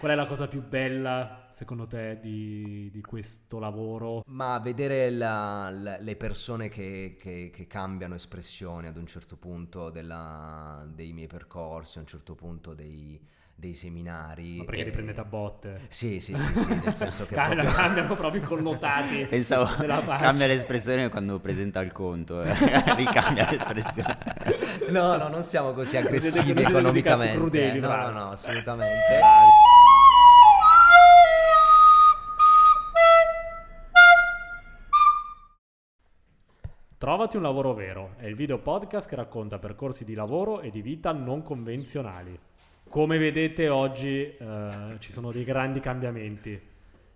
Qual è la cosa più bella, secondo te, di, di questo lavoro? Ma vedere la- la- le persone che, che- che cambiano espressione ad un certo punto della- dei miei percorsi, a un certo punto dei, dei seminari. Ma perché che- li prendete a botte? Sì, sì, sì, sì, nel senso che Cambiano, proprio- cambiano proprio i connotati Pensavo cambia l'espressione quando presenta il conto, eh. ricambia l'espressione. No, no, non siamo così aggressivi economicamente. crudeli, no, no, no, assolutamente. Trovati un lavoro vero è il video podcast che racconta percorsi di lavoro e di vita non convenzionali. Come vedete oggi eh, ci sono dei grandi cambiamenti.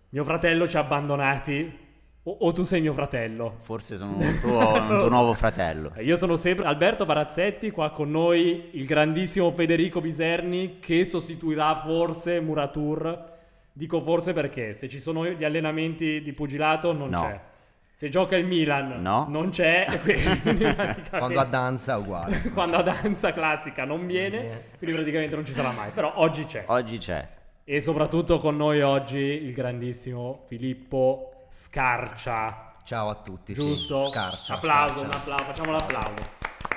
Mio fratello ci ha abbandonati o, o tu sei mio fratello? Forse sono un tuo, un tuo nuovo fratello. Eh, Io sono sempre Alberto Barazzetti, qua con noi il grandissimo Federico Biserni che sostituirà forse Muratur. Dico forse perché se ci sono gli allenamenti di pugilato non No. c'è. Se gioca il Milan No. non c'è. Quando a danza uguale. quando a danza classica non viene, viene. quindi praticamente non ci sarà mai. Però oggi c'è. Oggi c'è. E soprattutto con noi oggi il grandissimo Filippo Scarcia. Ciao a tutti. sì. Giusto? Scarcia. applauso, scarcia. un applauso, facciamo l'applauso.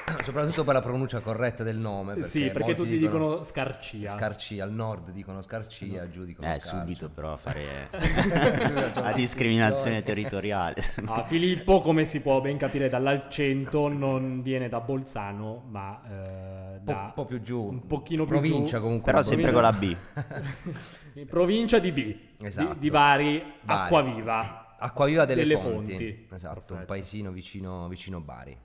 Soprattutto per la pronuncia corretta del nome. Perché sì, perché tutti dicono, Scarcia. Scarcia, al nord dicono Scarcia, giù dicono Eh, Scarcia. subito però a fare la discriminazione territoriale. Ah, Filippo, come si può ben capire dall'accento, non viene da Bolzano, ma eh, Un da un po' più giù. un pochino più Provincia giù. comunque. Però un sempre con la B. in provincia di B, Esatto. di, di Bari, Bari. Acquaviva. Acquaviva delle, Delle fonti. Fonti. Esatto, un Perfetto. paesino vicino, vicino Bari.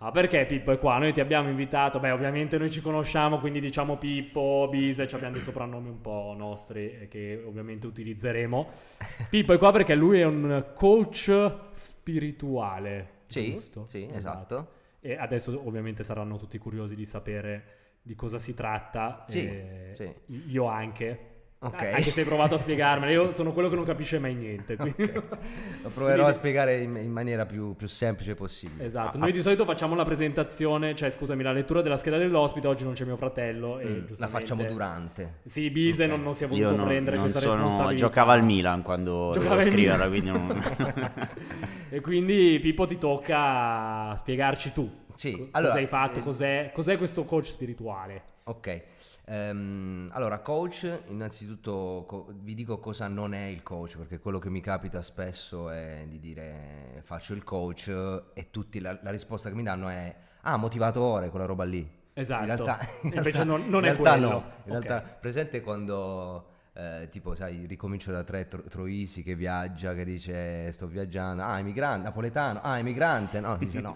Ah, perché Pippo è qua? Noi ti abbiamo invitato, beh ovviamente noi ci conosciamo, quindi diciamo Pippo, Bise, ci abbiamo dei soprannomi un po' nostri che ovviamente utilizzeremo. Pippo è qua perché lui è un coach spirituale. Sì, giusto? sì, esatto. E adesso ovviamente saranno tutti curiosi di sapere di cosa si tratta. Sì, sì. Io anche. Ok. Eh, Anche se hai provato a spiegarmela, io sono quello che non capisce mai niente. quindi- Lo proverò Quindi- a spiegare in, in maniera più, più semplice possibile. Esatto, Ah, noi di solito facciamo la presentazione, cioè scusami, la lettura della scheda dell'ospite, oggi non c'è mio fratello e mm, la facciamo durante. Sì, Bise Ok. non, non si è voluto non, prendere non questa sono... responsabilità. Giocava al Milan quando Giocava scriverla, quindi non... e quindi Pippo ti tocca spiegarci tu. Sì, Co- allora, cosa hai fatto, eh, cos'è, cos'è questo coach spirituale? Ok, ehm, allora coach, innanzitutto co- vi dico cosa non è il coach, perché quello che mi capita spesso è di dire faccio il coach e tutti la, la risposta che mi danno è ah motivatore, quella roba lì. Esatto. In realtà, in realtà- non- non in è realtà quello. no, in Ok. realtà presente quando eh, tipo sai ricomincio da tre Tro- Troisi che viaggia, che dice sto viaggiando, ah emigrante, napoletano, ah emigrante, no, dice no.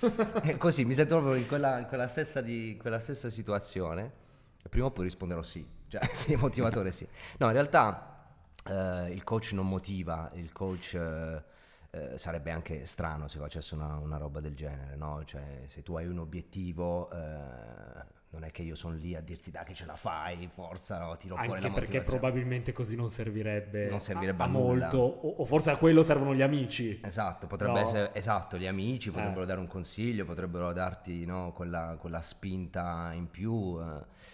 così mi sento proprio in quella, in quella stessa, di, quella stessa situazione. Prima o poi risponderò sì, cioè sì, motivatore sì. No, in realtà eh, il coach non motiva, il coach eh, eh, sarebbe anche strano se facesse una, una roba del genere, no? Cioè se tu hai un obiettivo, eh, non è che io sono lì a dirti dai che ce la fai, forza, no? tiro fuori Anche la perché motivazione. probabilmente così non servirebbe, Non servirebbe a, a molto, o, o forse a quello servono gli amici. Esatto, potrebbe No. essere esatto, gli amici potrebbero Eh. dare un consiglio, potrebbero darti no, quella, quella spinta in più. eh.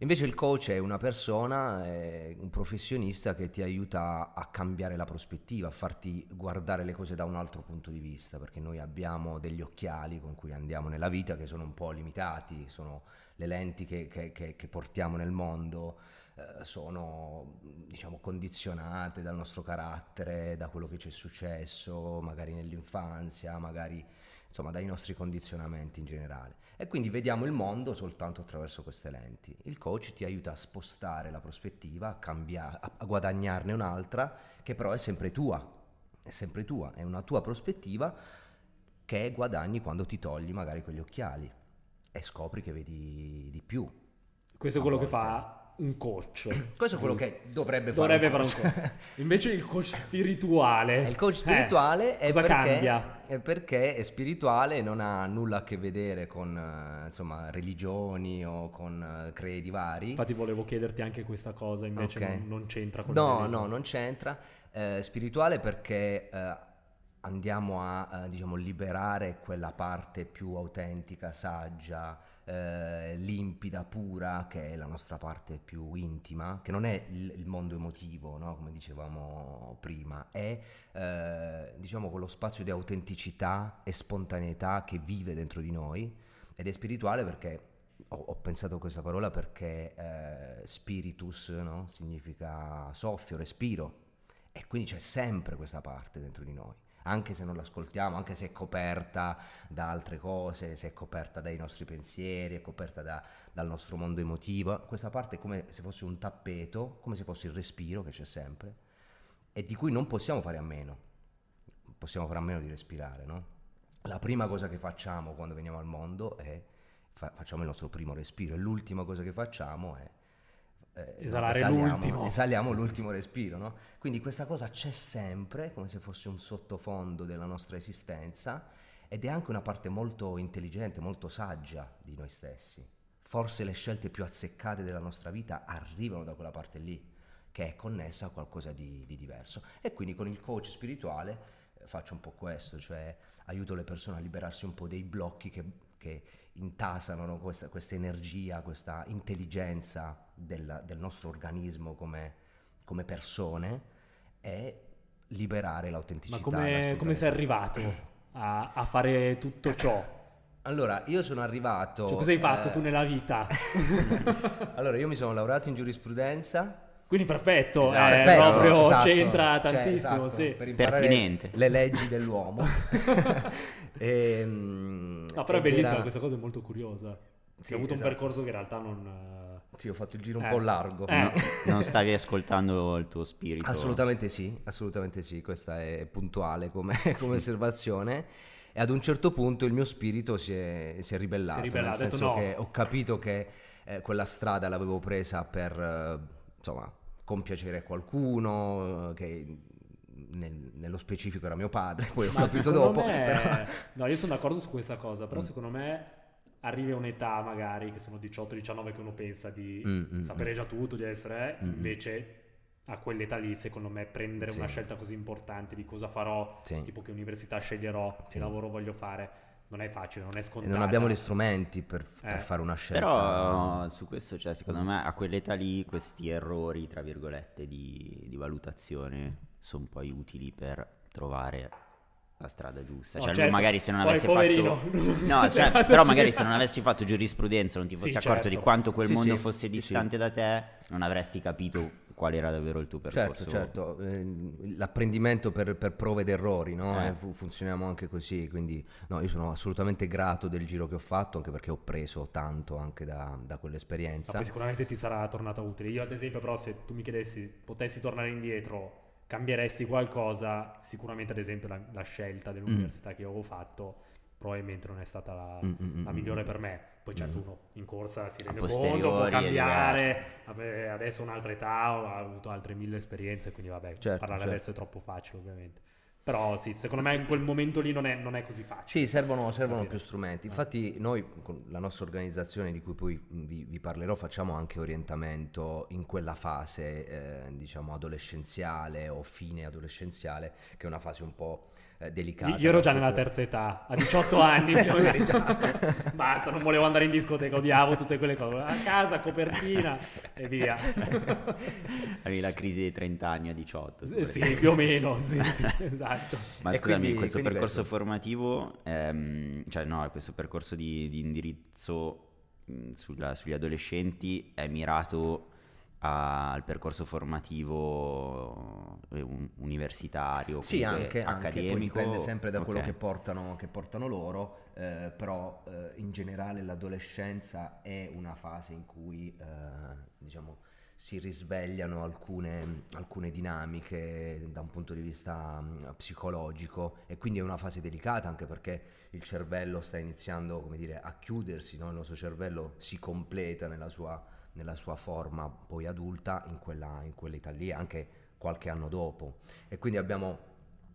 Invece il coach è una persona, è un professionista che ti aiuta a cambiare la prospettiva, a farti guardare le cose da un altro punto di vista, perché noi abbiamo degli occhiali con cui andiamo nella vita che sono un po' limitati, sono le lenti che, che- che- che portiamo nel mondo, eh, sono diciamo condizionate dal nostro carattere, da quello che ci è successo, magari nell'infanzia, magari insomma dai nostri condizionamenti in generale. E quindi vediamo il mondo soltanto attraverso queste lenti. Il coach ti aiuta a spostare la prospettiva, a, cambiare, a, guadagnarne un'altra che però è sempre tua, è sempre tua, è una tua prospettiva che guadagni quando ti togli magari quegli occhiali e scopri che vedi di più. Questo è quello che volte. fa un coach. Questo è quello che dovrebbe fare Dovrebbe un fare un coach. Invece il coach spirituale. Il coach eh, spirituale è, cosa perché, cambia? è perché è spirituale, non ha nulla a che vedere con eh, insomma, religioni o con eh, credi vari. Infatti volevo chiederti anche questa cosa, invece Ok. non, non c'entra con No, no, non c'entra. Eh, spirituale perché eh, andiamo a eh, diciamo, liberare quella parte più autentica, saggia, eh, limpida, pura, che è la nostra parte più intima, che non è il, il mondo emotivo, no? come dicevamo prima, è eh, diciamo quello spazio di autenticità e spontaneità che vive dentro di noi ed è spirituale perché ho, ho pensato a questa parola perché eh, spiritus no? significa soffio, respiro e quindi c'è sempre questa parte dentro di noi anche se non l'ascoltiamo, anche se è coperta da altre cose, se è coperta dai nostri pensieri, è coperta da, dal nostro mondo emotivo, questa parte è come se fosse un tappeto, come se fosse il respiro che c'è sempre e di cui non possiamo fare a meno, possiamo fare a meno di respirare, no? La prima cosa che facciamo quando veniamo al mondo è fa- facciamo il nostro primo respiro e l'ultima cosa che facciamo è esalare esaliamo, l'ultimo. Esaliamo l'ultimo respiro, no? Quindi questa cosa c'è sempre, come se fosse un sottofondo della nostra esistenza, ed è anche una parte molto intelligente, molto saggia di noi stessi. Forse le scelte più azzeccate della nostra vita arrivano da quella parte lì, che è connessa a qualcosa di, di diverso. E quindi con il coach spirituale eh, faccio un po' questo, cioè aiuto le persone a liberarsi un po' dei blocchi che, che intasano no? questa, questa, energia, questa intelligenza del, del nostro organismo come, come, persone e liberare l'autenticità. Ma come, come sei arrivato a, a, fare tutto ciò? Allora, io sono arrivato... Cioè, cosa hai fatto eh... tu nella vita? allora, io mi sono laureato in giurisprudenza. Quindi perfetto, esatto, eh, perfetto proprio esatto, c'entra cioè, tantissimo, cioè, esatto, sì. Per Pertinente. le leggi dell'uomo. e, ehm, no, però è bellissima era... questa cosa, è molto curiosa. Sì, hai avuto esatto. un percorso che in realtà non... Sì, ho fatto il giro un eh. po' largo. Eh. non stavi ascoltando il tuo spirito? Assolutamente sì, assolutamente sì, questa è puntuale come, come osservazione. E ad un certo punto il mio spirito si è, si è ribellato, si è ribellato, nel senso no. che ho capito che eh, quella strada l'avevo presa per, eh, insomma, compiacere qualcuno, che nel, nello specifico era mio padre, poi ho Ma capito dopo. Me... Però... No, io sono d'accordo su questa cosa, però mm. secondo me arrivi a un'età magari che sono 18-19 che uno pensa di mm, mm, sapere mm. già tutto, di essere, mm, mm. invece a quell'età lì secondo me prendere sì. una scelta così importante di cosa farò, sì. tipo che università sceglierò, sì. che lavoro voglio fare, non è facile, non è scontato. Non abbiamo gli strumenti per, eh. per, fare una scelta. Però su questo, cioè, secondo me, a quell'età lì questi errori, tra virgolette, di, di valutazione sono poi utili per trovare la strada giusta. No, cioè, certo. magari se non avesse poverino. fatto. No, cioè, però magari se non avessi fatto giurisprudenza, non ti fossi sì, accorto certo. di quanto quel sì, mondo sì. fosse distante da te, non avresti capito qual era davvero il tuo percorso. Certo, certo. Eh, l'apprendimento per, per, prove ed errori, no? Eh. Eh, funzioniamo anche così. Quindi, no, io sono assolutamente grato del giro che ho fatto, anche perché ho preso tanto anche da, da quell'esperienza. Ma sicuramente ti sarà tornata utile. Io, ad esempio, però, se tu mi chiedessi, potessi tornare indietro cambieresti qualcosa? Sicuramente, ad esempio, la, la scelta dell'università mm. che io avevo fatto probabilmente non è stata la, mm, mm, la mm, migliore mm. per me. Poi certo uno in corsa si rende conto, può cambiare, adesso un'altra età, ha avuto altre mille esperienze, quindi vabbè, certo, parlare certo. adesso è troppo facile ovviamente. Però sì, secondo me in quel momento lì non è, non è così facile. Sì, servono, servono più strumenti. Eh. Infatti noi con la nostra organizzazione di cui poi vi, vi parlerò facciamo anche orientamento in quella fase, eh, diciamo, adolescenziale o fine adolescenziale, che è una fase un po' eh, delicata. Io ero già nella terza età, a 18 anni. Basta, non volevo andare in discoteca, odiavo tutte quelle cose. A casa, copertina e via. Avevi la crisi dei 30 anni a 18. Sì, più o meno, sì, sì esatto. Ma e scusami, quindi, questo quindi percorso questo... formativo, ehm, cioè no, questo percorso di, di indirizzo mh, sulla, sugli adolescenti è mirato al percorso formativo eh, universitario sì anche, anche poi dipende sempre da quello okay. che, portano, che, portano, loro eh, però eh, in generale l'adolescenza è una fase in cui eh, diciamo si risvegliano alcune, alcune, dinamiche da un punto di vista um, psicologico e quindi è una fase delicata anche perché il cervello sta iniziando come dire, a chiudersi, no? il nostro cervello si completa nella sua nella sua forma poi adulta in quella, in quell'età lì, anche qualche anno dopo. E quindi abbiamo,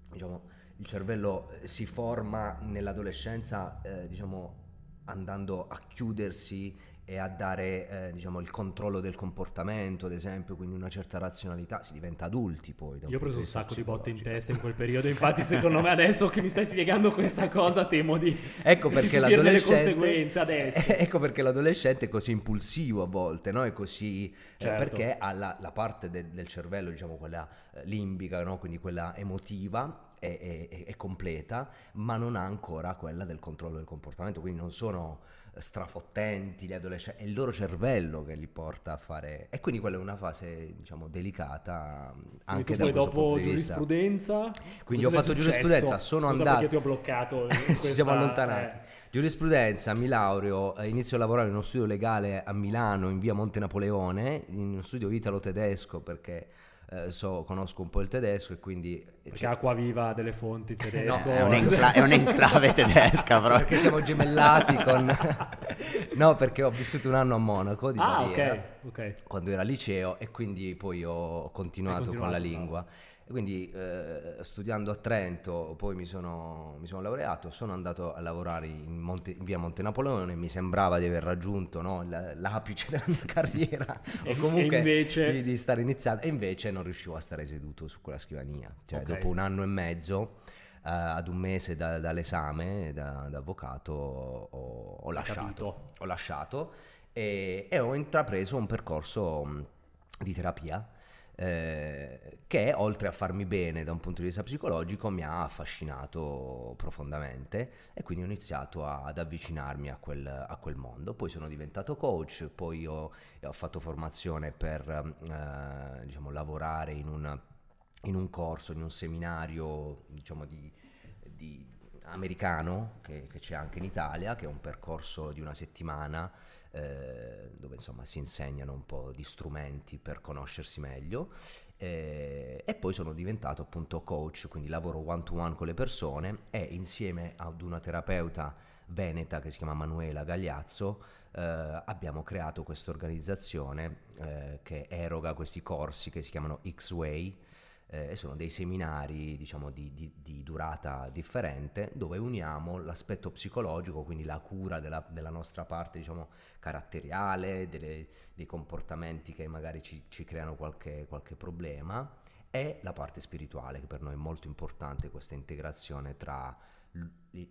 diciamo, il cervello eh, si forma nell'adolescenza, eh, diciamo, andando a chiudersi e a dare eh, diciamo, il controllo del comportamento, ad esempio, quindi una certa razionalità, si diventa adulti poi. Io ho preso un sacco di botte in testa in quel periodo, infatti secondo me adesso che mi stai spiegando questa cosa temo di, ecco perché di le conseguenze adesso. Ecco perché l'adolescente è così impulsivo a volte, no? è così, eh, certo. eh, perché ha la, la parte de, del cervello, diciamo quella eh, limbica, no? quindi quella emotiva, è, è, è, completa, ma non ha ancora quella del controllo del comportamento, quindi non sono strafottenti gli adolescenti, è il loro cervello che li porta a fare... E quindi quella è una fase, diciamo, delicata anche da questo dopo giurisprudenza... Quindi ho fatto giurisprudenza, sono Scusa andato... ti ho bloccato Ci siamo allontanati. Eh. Giurisprudenza, mi laureo, eh, inizio a lavorare in uno studio legale a Milano, in via Monte Napoleone, in uno studio italo-tedesco perché eh, so, conosco un po' il tedesco e quindi... Perché cioè... Acquaviva ha delle fonti tedesche. no, è, un'encla- è un'enclave tedesca però. Sì, perché siamo gemellati con... no, perché ho vissuto un anno a Monaco di ah, Baviera, ok, ok. Quando era al liceo e quindi poi ho continuato, continuato con la lingua. No quindi eh, studiando a Trento poi mi sono, mi sono, laureato, sono andato a lavorare in, Monte, in via Monte Napoleone, mi sembrava di aver raggiunto no, l'apice della mia carriera o comunque invece... di, di, stare iniziando e invece non riuscivo a stare seduto su quella scrivania, cioè okay. dopo un anno e mezzo Uh, ad un mese da, dall'esame da, da avvocato ho, ho, lasciato, ho lasciato e, e, ho intrapreso un percorso di terapia eh, che oltre a farmi bene da un punto di vista psicologico mi ha affascinato profondamente e quindi ho iniziato a, ad avvicinarmi a quel, a quel, mondo. Poi sono diventato coach, poi ho, ho fatto formazione per eh, diciamo, lavorare in, una, in, un corso, in un seminario diciamo, di, di americano che, che c'è anche in Italia, che è un percorso di una settimana eh, dove insomma si insegnano un po' di strumenti per conoscersi meglio eh, e poi sono diventato appunto coach, quindi lavoro one to one con le persone e insieme ad una terapeuta veneta che si chiama Manuela Gagliazzo eh, abbiamo creato questa organizzazione eh, che eroga questi corsi che si chiamano X-Way eh, sono dei seminari diciamo di, di, di, durata differente dove uniamo l'aspetto psicologico, quindi la cura della, della nostra parte diciamo caratteriale, delle, dei comportamenti che magari ci, ci creano qualche, qualche problema e la parte spirituale che per noi è molto importante questa integrazione tra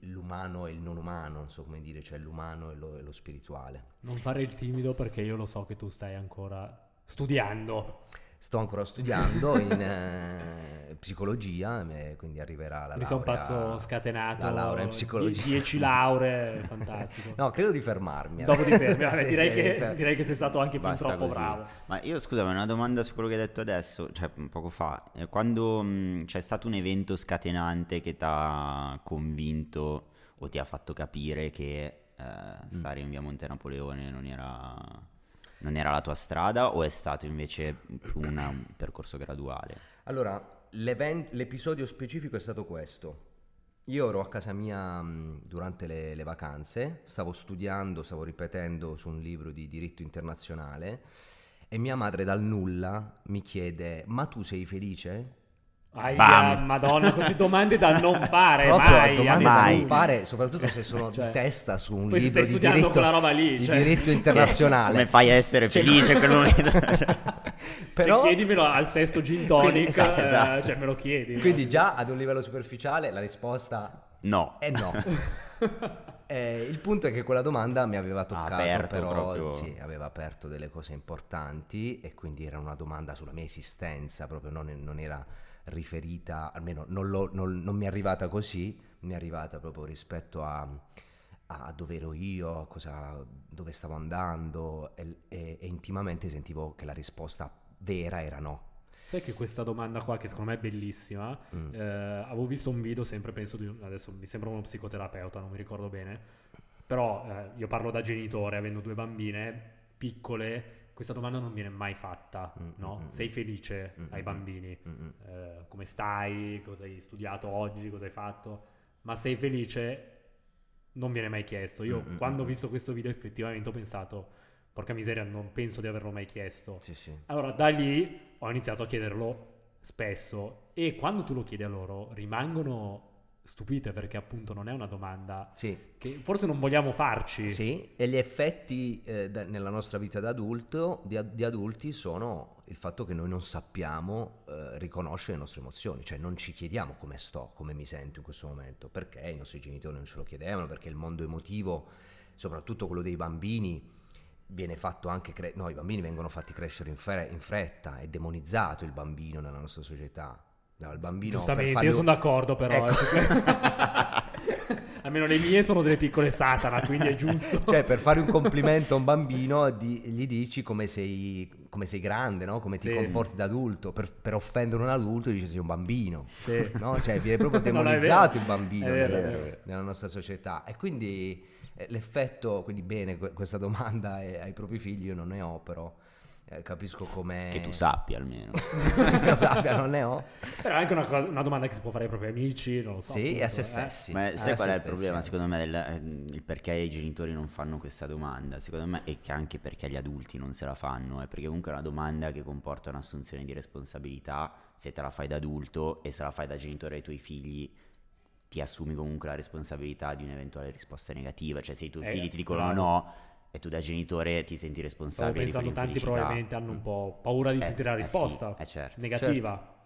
l'umano e il non umano, non so come dire, cioè l'umano e lo, e lo spirituale. Non fare il timido perché io lo so che tu stai ancora studiando sto ancora studiando in eh, psicologia, quindi arriverà la Mi sono un pazzo scatenato. La laurea in psicologia. 10 lauree, fantastico. No, credo di fermarmi. Dopo ti fermi, Vabbè, sì, direi, sì, che, per... direi, che, sei stato anche fin troppo così. bravo. Ma io scusami, una domanda su quello che hai detto adesso, cioè poco fa. Eh, quando mh, c'è stato un evento scatenante che ti ha convinto o ti ha fatto capire che eh, stare mm. in via Monte Napoleone non era non era la tua strada o è stato invece un percorso graduale? Allora, l'episodio specifico è stato questo. Io ero a casa mia mh, durante le, le, vacanze, stavo studiando, stavo ripetendo su un libro di diritto internazionale e mia madre dal nulla mi chiede ma tu sei felice? Aia, madonna, queste domande da non fare Proprio mai, domande da non fare, soprattutto se sono cioè, di testa su un libro di diritto, lì, di cioè. diritto internazionale. Come fai a essere cioè, felice in quel momento? Però... Cioè, chiedimelo al sesto gin tonic, esatto, eh, esatto. cioè me lo chiedi. Quindi no? già ad un livello superficiale la risposta no. è no. eh, il punto è che quella domanda mi aveva toccato, aperto però proprio... sì, aveva aperto delle cose importanti e quindi era una domanda sulla mia esistenza, proprio non, non era riferita, almeno non, lo, non, non, mi è arrivata così, mi è arrivata proprio rispetto a, a dove ero io, a cosa, dove stavo andando e, e, e intimamente sentivo che la risposta vera era no. Sai che questa domanda qua, che secondo me è bellissima, mm. eh, avevo visto un video, sempre penso di, adesso mi sembra uno psicoterapeuta, non mi ricordo bene, però eh, io parlo da genitore, avendo due bambine piccole, questa domanda non viene mai fatta, mm, no? Mm, mm Sei felice mm, ai mm, bambini? Mm, eh, come stai? Cosa hai studiato oggi? Cosa hai fatto? Ma sei felice? Non viene mai chiesto. Io quando ho visto questo video effettivamente ho pensato, porca miseria, non penso di averlo mai chiesto. Sì, sì. Allora da lì ho iniziato a chiederlo spesso e quando tu lo chiedi a loro rimangono stupite perché appunto non è una domanda sì. che forse non vogliamo farci. Sì, e gli effetti eh, da, nella nostra vita d'adulto, di, di, adulti sono il fatto che noi non sappiamo eh, riconoscere le nostre emozioni, cioè non ci chiediamo come sto, come mi sento in questo momento, perché i nostri genitori non ce lo chiedevano, perché il mondo emotivo, soprattutto quello dei bambini, viene fatto anche, cre- no, i bambini vengono fatti crescere in, fre- in fretta, è demonizzato il bambino nella nostra società No, il bambino. Giustamente, fargli... io sono d'accordo, però. Ecco. Eh, Almeno le mie sono delle piccole satana, quindi è giusto. Cioè, per fare un complimento a un bambino, di, gli dici come sei, come sei grande, no? come ti sì. comporti da adulto. Per, per, offendere un adulto, dici sei un bambino. Sì. No? Cioè, viene proprio demonizzato il bambino vero, nelle, nella nostra società. E quindi eh, l'effetto, quindi bene, questa domanda ai propri figli io non ne ho, però eh, capisco come... Che tu sappia almeno. che sappia, non ne ho. Però è anche una, cosa, una, domanda che si può fare ai propri amici, non lo so. Sì, appunto, a se eh. stessi. Eh. Ma sai qual è il problema, eh. secondo me, del, eh, il perché i genitori non fanno questa domanda? Secondo me è che anche perché gli adulti non se la fanno, è perché comunque è una domanda che comporta un'assunzione di responsabilità se te la fai da adulto e se la fai da genitore ai tuoi figli ti assumi comunque la responsabilità di un'eventuale risposta negativa, cioè se i tuoi figli ti dicono bravo. no e tu da genitore ti senti responsabile. Stavo pensando tanti probabilmente hanno un po' paura di eh, sentire la risposta eh sì, eh certo. negativa. Certo.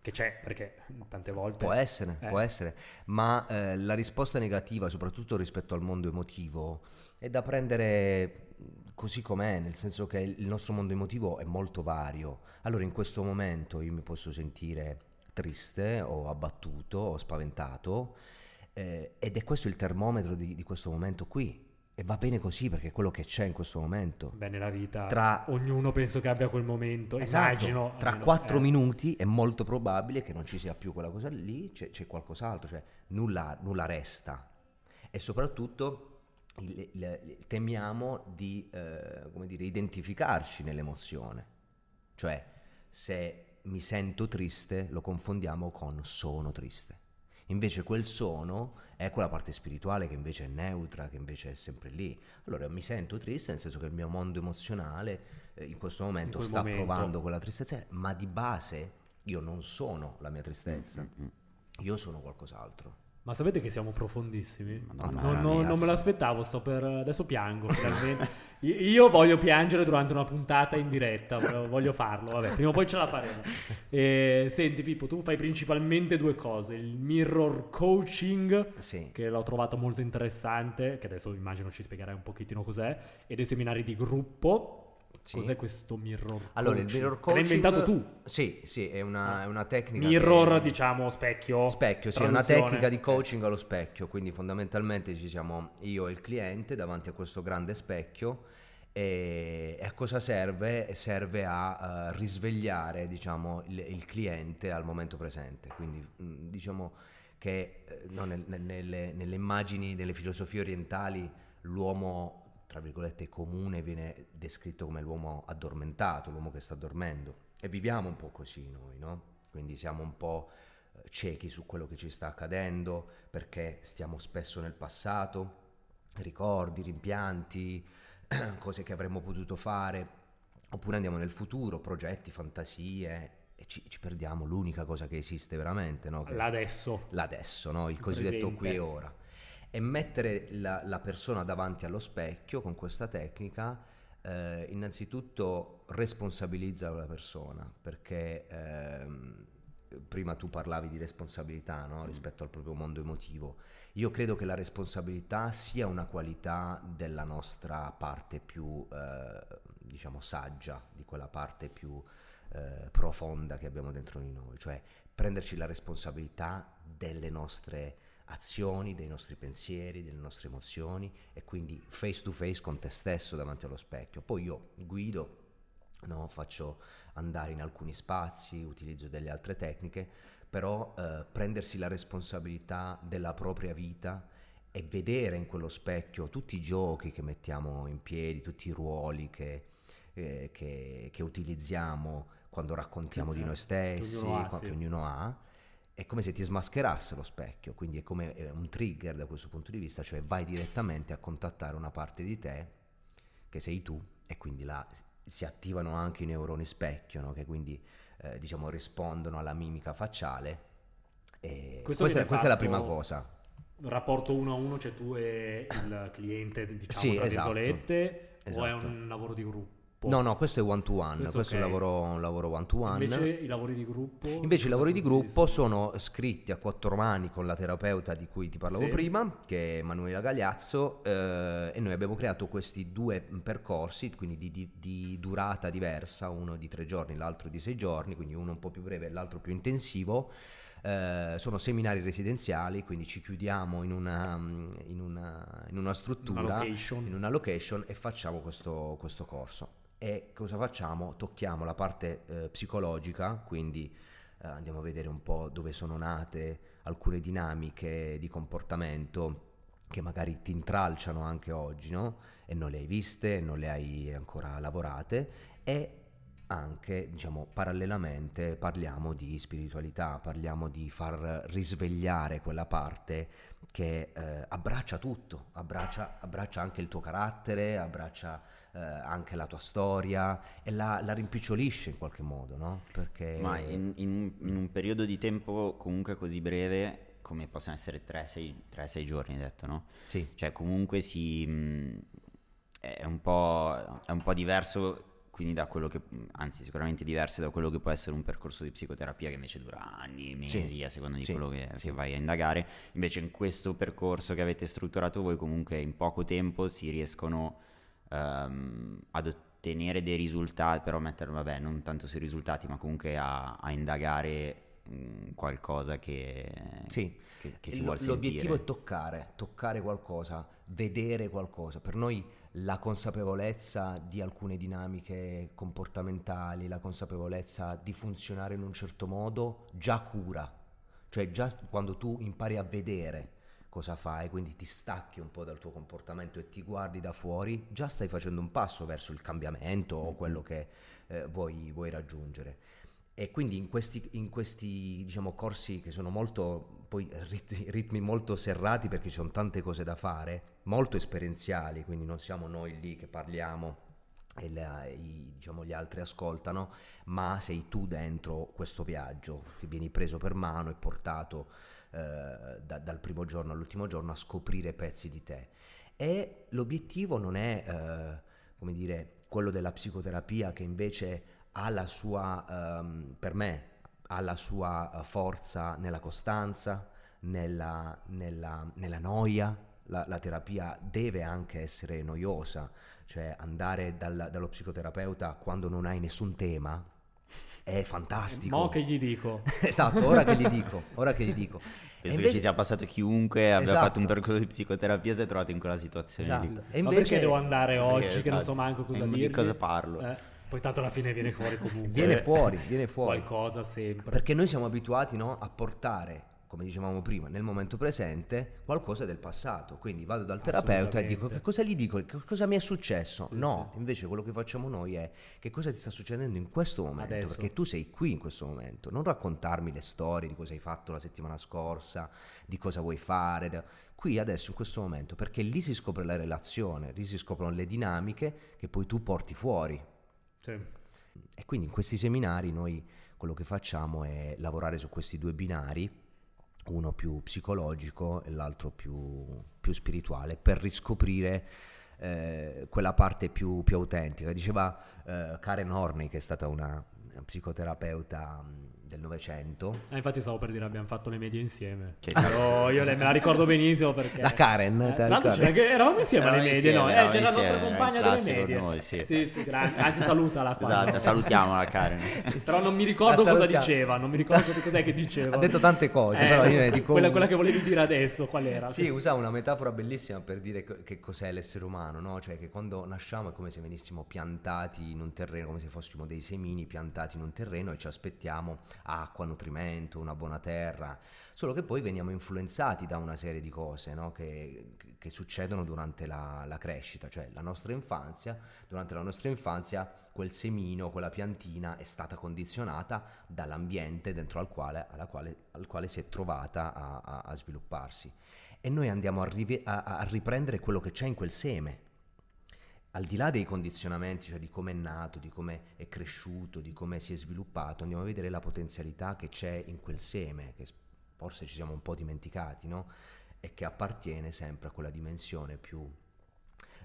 Che c'è perché tante volte può essere, eh. può essere, ma eh, la risposta negativa, soprattutto rispetto al mondo emotivo, è da prendere così com'è, nel senso che il nostro mondo emotivo è molto vario. Allora, in questo momento io mi posso sentire triste o abbattuto o spaventato, eh, ed è questo il termometro di, di questo momento qui e va bene così perché è quello che c'è in questo momento. Beh, nella vita tra... ognuno penso che abbia quel momento. Esatto, Immagino. Tra quattro eh. minuti è molto probabile che non ci sia più quella cosa lì, c'è, c'è qualcos'altro, cioè nulla, nulla, resta. E soprattutto il, il, il, temiamo di eh, dire, identificarci nell'emozione. Cioè, se mi sento triste, lo confondiamo con sono triste. Invece quel sono è quella parte spirituale che invece è neutra, che invece è sempre lì. Allora mi sento triste nel senso che il mio mondo emozionale eh, in questo momento in sta momento. provando quella tristezza, ma di base io non sono la mia tristezza, mm-hmm. io sono qualcos'altro. Ma sapete che siamo profondissimi? Madonna, non, non, non, me l'aspettavo, sto per... adesso piango Io voglio piangere durante una puntata in diretta, voglio farlo, vabbè, prima o poi ce la faremo. E, senti Pippo, tu fai principalmente due cose, il mirror coaching, sì. che l'ho trovato molto interessante, che adesso immagino ci spiegherai un pochettino cos'è, e dei seminari di gruppo, sì. Cos'è questo mirror Allora, il mirror coaching... L'hai inventato tu? Sì, sì, è una, è una tecnica... Mirror, che... diciamo, specchio? Specchio, sì, è una tecnica di coaching allo specchio, quindi fondamentalmente ci siamo io e il cliente davanti a questo grande specchio e, a cosa serve? Serve a uh, risvegliare, diciamo, il, il, cliente al momento presente, quindi mh, diciamo che eh, no, nel, nelle, nelle immagini, nelle filosofie orientali l'uomo tra virgolette, comune viene descritto come l'uomo addormentato, l'uomo che sta dormendo. E viviamo un po' così noi, no? Quindi siamo un po' eh, ciechi su quello che ci sta accadendo, perché stiamo spesso nel passato, ricordi, rimpianti, cose che avremmo potuto fare, oppure andiamo nel futuro, progetti, fantasie, e ci, ci perdiamo l'unica cosa che esiste veramente, no? Che l'adesso. L'adesso, no? Il, Il cosiddetto presente. qui e ora e mettere la, la persona davanti allo specchio con questa tecnica eh, innanzitutto responsabilizza la persona perché ehm, prima tu parlavi di responsabilità no? rispetto al proprio mondo emotivo io credo che la responsabilità sia una qualità della nostra parte più eh, diciamo saggia di quella parte più eh, profonda che abbiamo dentro di noi cioè prenderci la responsabilità delle nostre azioni, dei nostri pensieri, delle nostre emozioni e quindi face to face con te stesso davanti allo specchio. Poi io guido, no, faccio andare in alcuni spazi, utilizzo delle altre tecniche, però eh, prendersi la responsabilità della propria vita e vedere in quello specchio tutti i giochi che mettiamo in piedi, tutti i ruoli che, eh, che, che utilizziamo quando raccontiamo di noi stessi, che ognuno ha, che ognuno ha è come se ti smascherasse lo specchio, quindi è come un trigger da questo punto di vista, cioè vai direttamente a contattare una parte di te che sei tu e quindi là si attivano anche i neuroni specchio, no? che quindi eh, diciamo rispondono alla mimica facciale questa, questa è la prima cosa rapporto uno a uno, cioè tu e il cliente, diciamo, sì, tra esatto. virgolette, esatto. o è un lavoro di gruppo? No, no, questo è one to one, questo, questo okay. è un lavoro, un lavoro, one to one. Invece i lavori di gruppo? Invece i lavori di gruppo sono scritti a quattro mani con la terapeuta di cui ti parlavo sì. prima, che è Emanuela Gagliazzo, eh, e noi abbiamo creato questi due percorsi, quindi di, di, di, durata diversa, uno di tre giorni, l'altro di sei giorni, quindi uno un po' più breve e l'altro più intensivo, eh, sono seminari residenziali, quindi ci chiudiamo in una, in una, in una struttura, una in una location e facciamo questo, questo, corso. E cosa facciamo? Tocchiamo la parte eh, psicologica, quindi eh, andiamo a vedere un po' dove sono nate alcune dinamiche di comportamento che magari ti intralciano anche oggi, no? E non le hai viste, non le hai ancora lavorate e anche, diciamo, parallelamente parliamo di spiritualità, parliamo di far risvegliare quella parte che eh, abbraccia tutto, abbraccia, abbraccia, anche il tuo carattere, abbraccia eh, anche la tua storia e la, la, rimpicciolisce in qualche modo, no? Perché... Ma in, in, in, un periodo di tempo comunque così breve, come possono essere 3-6 giorni, detto, no? Sì. Cioè comunque si... Mh, è un, è un po' diverso quindi da quello che, anzi sicuramente diverso da quello che può essere un percorso di psicoterapia che invece dura anni, mesi, sì, a seconda di sì, quello che, sì. che, vai a indagare. Invece in questo percorso che avete strutturato voi comunque in poco tempo si riescono um, ad ottenere dei risultati, però mettere, vabbè, non tanto sui risultati, ma comunque a, a indagare qualcosa che, sì. che, che si L- vuole sentire. L'obiettivo è toccare, toccare qualcosa, vedere qualcosa. Per noi la consapevolezza di alcune dinamiche comportamentali, la consapevolezza di funzionare in un certo modo già cura, cioè già quando tu impari a vedere cosa fai, quindi ti stacchi un po' dal tuo comportamento e ti guardi da fuori, già stai facendo un passo verso il cambiamento o quello che eh, vuoi, vuoi raggiungere. E quindi in questi, in questi diciamo, corsi che sono molto, poi ritmi, ritmi, molto serrati perché ci sono tante cose da fare, molto esperienziali, quindi non siamo noi lì che parliamo e le, i, diciamo, gli altri ascoltano, ma sei tu dentro questo viaggio, che vieni preso per mano e portato eh, da, dal primo giorno all'ultimo giorno a scoprire pezzi di te. E l'obiettivo non è, eh, come dire, quello della psicoterapia che invece ha la sua, um, per me, ha la sua eh, forza nella costanza, nella, nella, nella noia. La, la, terapia deve anche essere noiosa, cioè andare dal, dallo psicoterapeuta quando non hai nessun tema è fantastico. Mo che gli dico. esatto, ora che gli dico, ora che gli dico. Penso invece... che ci sia passato chiunque abbia esatto. fatto un percorso di psicoterapia e si è trovato in quella situazione esatto. lì. E invece... Ma perché devo andare oggi sì, esatto. che non so manco cosa dire? Di cosa parlo? Eh. Poi tanto alla fine viene fuori comunque. Viene fuori, viene fuori. Qualcosa sempre. Perché noi siamo abituati no, a portare, come dicevamo prima, nel momento presente qualcosa del passato. Quindi vado dal terapeuta e dico che cosa gli dico, che cosa mi è successo. Sì, no, sì. invece quello che facciamo noi è che cosa ti sta succedendo in questo momento. Adesso. Perché tu sei qui in questo momento. Non raccontarmi le storie di cosa hai fatto la settimana scorsa, di cosa vuoi fare. Qui adesso in questo momento, perché lì si scopre la relazione, lì si scoprono le dinamiche che poi tu porti fuori sì. E quindi in questi seminari noi quello che facciamo è lavorare su questi due binari, uno più psicologico e l'altro più, più spirituale, per riscoprire eh, quella parte più, più, autentica. Diceva eh, Karen Horney, che è stata una psicoterapeuta del Novecento. Eh, infatti stavo per dire abbiamo fatto le medie insieme. Che Però io le, me la ricordo benissimo perché... La Karen, eh, tra l'altro eravamo insieme alle medie, insieme, no? Eh, c'era la nostra compagna delle medie. Noi, sì. sì, sì, grazie. Anzi salutala qua. Esatto, no? salutiamo la Karen. però non mi ricordo cosa diceva, non mi ricordo cos'è che diceva. Ha detto tante cose, eh, però io ne dico... Quella, quella, che volevi dire adesso, qual era? Sì, usava una metafora bellissima per dire che cos'è l'essere umano, no? Cioè che quando nasciamo è come se venissimo piantati in un terreno, come se fossimo dei semini piantati in un terreno e ci aspettiamo acqua, nutrimento, una buona terra, solo che poi veniamo influenzati da una serie di cose no? che, che, succedono durante la, la, crescita, cioè la nostra infanzia, durante la nostra infanzia quel semino, quella piantina è stata condizionata dall'ambiente dentro al quale, quale, al quale si è trovata a, a, a svilupparsi. E noi andiamo a, rive- a, a riprendere quello che c'è in quel seme, al di là dei condizionamenti, cioè di come è nato, di come è cresciuto, di come si è sviluppato, andiamo a vedere la potenzialità che c'è in quel seme, che forse ci siamo un po' dimenticati, no? E che appartiene sempre a quella dimensione più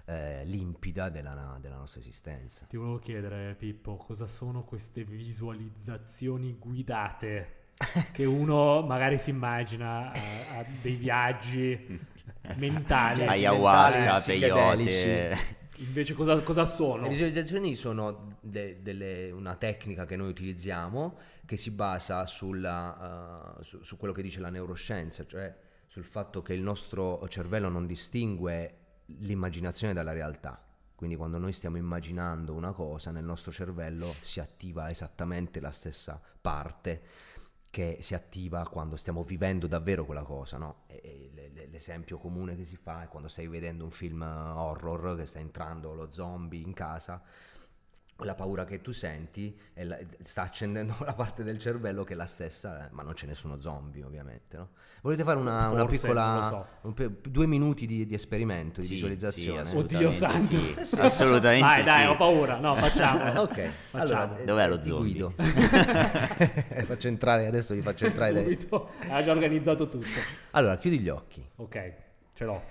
eh, limpida della, della, nostra esistenza. Ti volevo chiedere, Pippo, cosa sono queste visualizzazioni guidate? che uno magari si immagina a, a dei viaggi mentali. Ayahuasca, peyote. Invece cosa, cosa, sono? Le visualizzazioni sono de, delle, una tecnica che noi utilizziamo che si basa sulla, uh, su, su, quello che dice la neuroscienza, cioè sul fatto che il nostro cervello non distingue l'immaginazione dalla realtà. Quindi quando noi stiamo immaginando una cosa, nel nostro cervello si attiva esattamente la stessa parte che si attiva quando stiamo vivendo davvero quella cosa, no? E, l'esempio comune che si fa è quando stai vedendo un film horror, che sta entrando lo zombie in casa, la paura che tu senti la, sta accendendo la parte del cervello che è la stessa, eh, ma non c'è nessuno zombie ovviamente. No? Volete fare una, Forse, una piccola, so. un, due minuti di, di esperimento, di sì, visualizzazione? Sì, Oddio santo, sì, sì, assolutamente. Dai, dai, ho paura. No, facciamo. ok, facciamo. allora dov'è lo zombie? Guido. faccio entrare adesso, vi faccio entrare. Subito, ha già organizzato tutto. Allora, chiudi gli occhi. Ok, ce l'ho.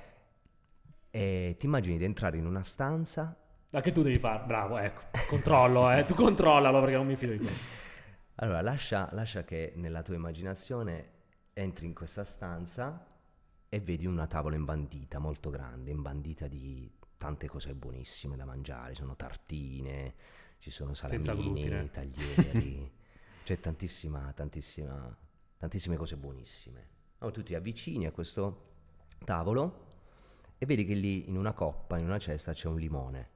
E ti immagini di entrare in una stanza ma che tu devi fare? Bravo, ecco. Controllo, eh. Tu controllalo perché non mi fido di quello. Allora, lascia, lascia che nella tua immaginazione entri in questa stanza e vedi una tavola imbandita, molto grande, imbandita di tante cose buonissime da mangiare. Sono tartine, ci sono salamini, taglieri, c'è tantissima, tantissima, tantissime cose buonissime. Allora, tu ti avvicini a questo tavolo e vedi che lì in una coppa, in una cesta, c'è un limone.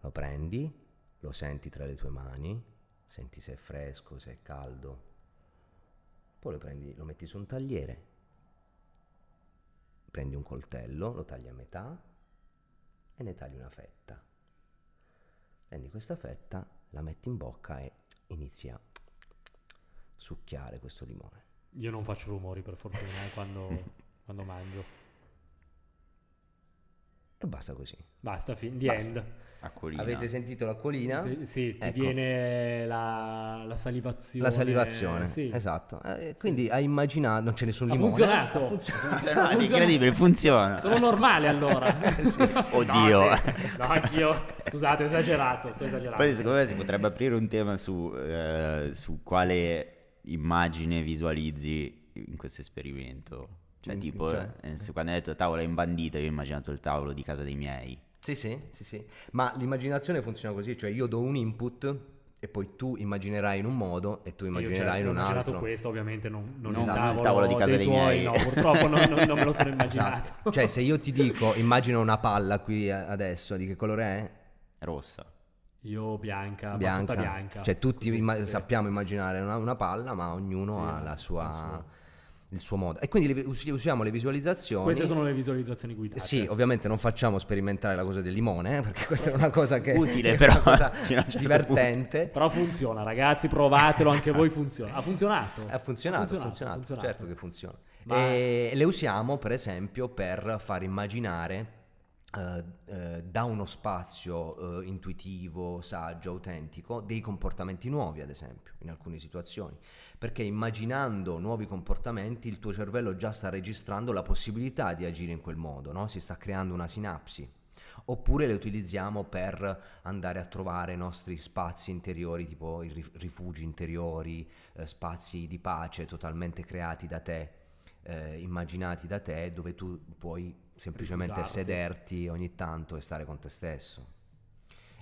Lo prendi, lo senti tra le tue mani, senti se è fresco, se è caldo. Poi lo prendi, lo metti su un tagliere. Prendi un coltello, lo tagli a metà e ne tagli una fetta. Prendi questa fetta, la metti in bocca e inizi a succhiare questo limone. Io non faccio rumori per fortuna eh, quando, quando mangio. E basta così. Basta, fin- the basta. end. Acquolina. Avete sentito l'acquolina? Sì, sì ti ecco. viene la, la, salivazione. La salivazione, sì. esatto. Eh, quindi sì. hai immaginato, non c'è nessun limone. Ha funzionato. Ha funzionato. funzionato. incredibile, funziona. Sono normale allora. sì. Oddio. No, no, anch'io. Scusate, ho esagerato, sto esagerando. Poi secondo me si potrebbe aprire un tema su, eh, su quale immagine visualizzi in questo esperimento. Cioè, mm, tipo, cioè, eh, quando hai detto tavola imbandita, io ho immaginato il tavolo di casa dei miei. Sì, sì, sì, sì. Ma l'immaginazione funziona così, cioè io do un input e poi tu immaginerai in un modo e tu immaginerai in un altro. Ho immaginato questo, ovviamente non, non, non il, tavolo il, tavolo di casa dei, dei tuoi, miei. no, purtroppo non, non, me lo sono immaginato. Esatto. Cioè, se io ti dico, immagino una palla qui adesso, di che colore è? Rossa. Io bianca, bianca. bianca. Cioè, tutti Così, imma- sì. sappiamo immaginare una, una, palla, ma ognuno sì, ha la sua... Il suo modo. E quindi le, usiamo le visualizzazioni. Queste sono le visualizzazioni guidate. Sì, ovviamente non facciamo sperimentare la cosa del limone, eh, perché questa è una cosa che utile, però una cosa certo divertente. Punto. Però funziona, ragazzi, provatelo anche voi funziona. Ha funzionato. Ha funzionato, ha funzionato, funzionato, funzionato. certo che funziona. Ma... E le usiamo, per esempio, per far immaginare Uh, uh, da uno spazio uh, intuitivo, saggio, autentico, dei comportamenti nuovi, ad esempio, in alcune situazioni. Perché immaginando nuovi comportamenti il tuo cervello già sta registrando la possibilità di agire in quel modo, no? si sta creando una sinapsi. Oppure le utilizziamo per andare a trovare nostri spazi interiori, tipo i rifugi interiori, eh, spazi di pace totalmente creati da te, eh, immaginati da te, dove tu puoi semplicemente sederti ogni tanto e stare con te stesso.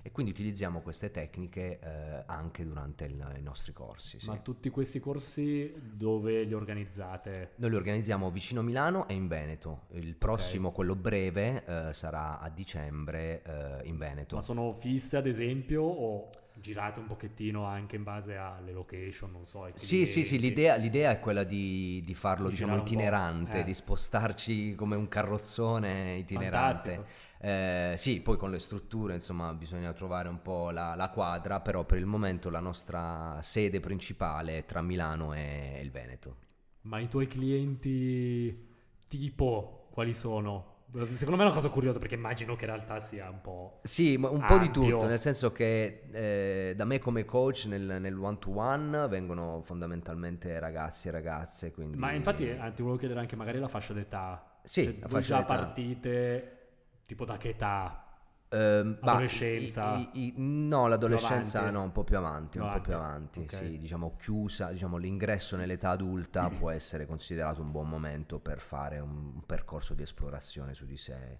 E quindi utilizziamo queste tecniche eh, anche durante il, i nostri corsi. Sì. Ma tutti questi corsi dove li organizzate? Noi li organizziamo vicino Milano e in Veneto. Il prossimo, okay. quello breve, eh, sarà a dicembre eh, in Veneto. Ma sono fisse ad esempio o girate un pochettino anche in base alle location, non so. Sì, sì, sì, l'idea, l'idea, è quella di, di farlo di diciamo itinerante, eh. di spostarci come un carrozzone itinerante. Eh, sì, poi con le strutture, insomma, bisogna trovare un po' la, la, quadra, però per il momento la nostra sede principale è tra Milano e il Veneto. Ma i tuoi clienti tipo quali sono? Secondo me è una cosa curiosa perché immagino che in realtà sia un po'. Sì, un ampio. po' di tutto, nel senso che eh, da me come coach nel, nel one-to-one vengono fondamentalmente ragazzi e ragazze. Quindi... Ma infatti eh, ti volevo chiedere anche magari la fascia d'età. Sì, cioè, la fascia già d'età. partite tipo da che età? Bah, Adolescenza? i- i- i- no, l'adolescenza no, un po' più avanti, un po' più avanti, avanti, ok. sì, diciamo chiusa, diciamo l'ingresso nell'età adulta può essere considerato un buon momento per fare un, un percorso di esplorazione su di sé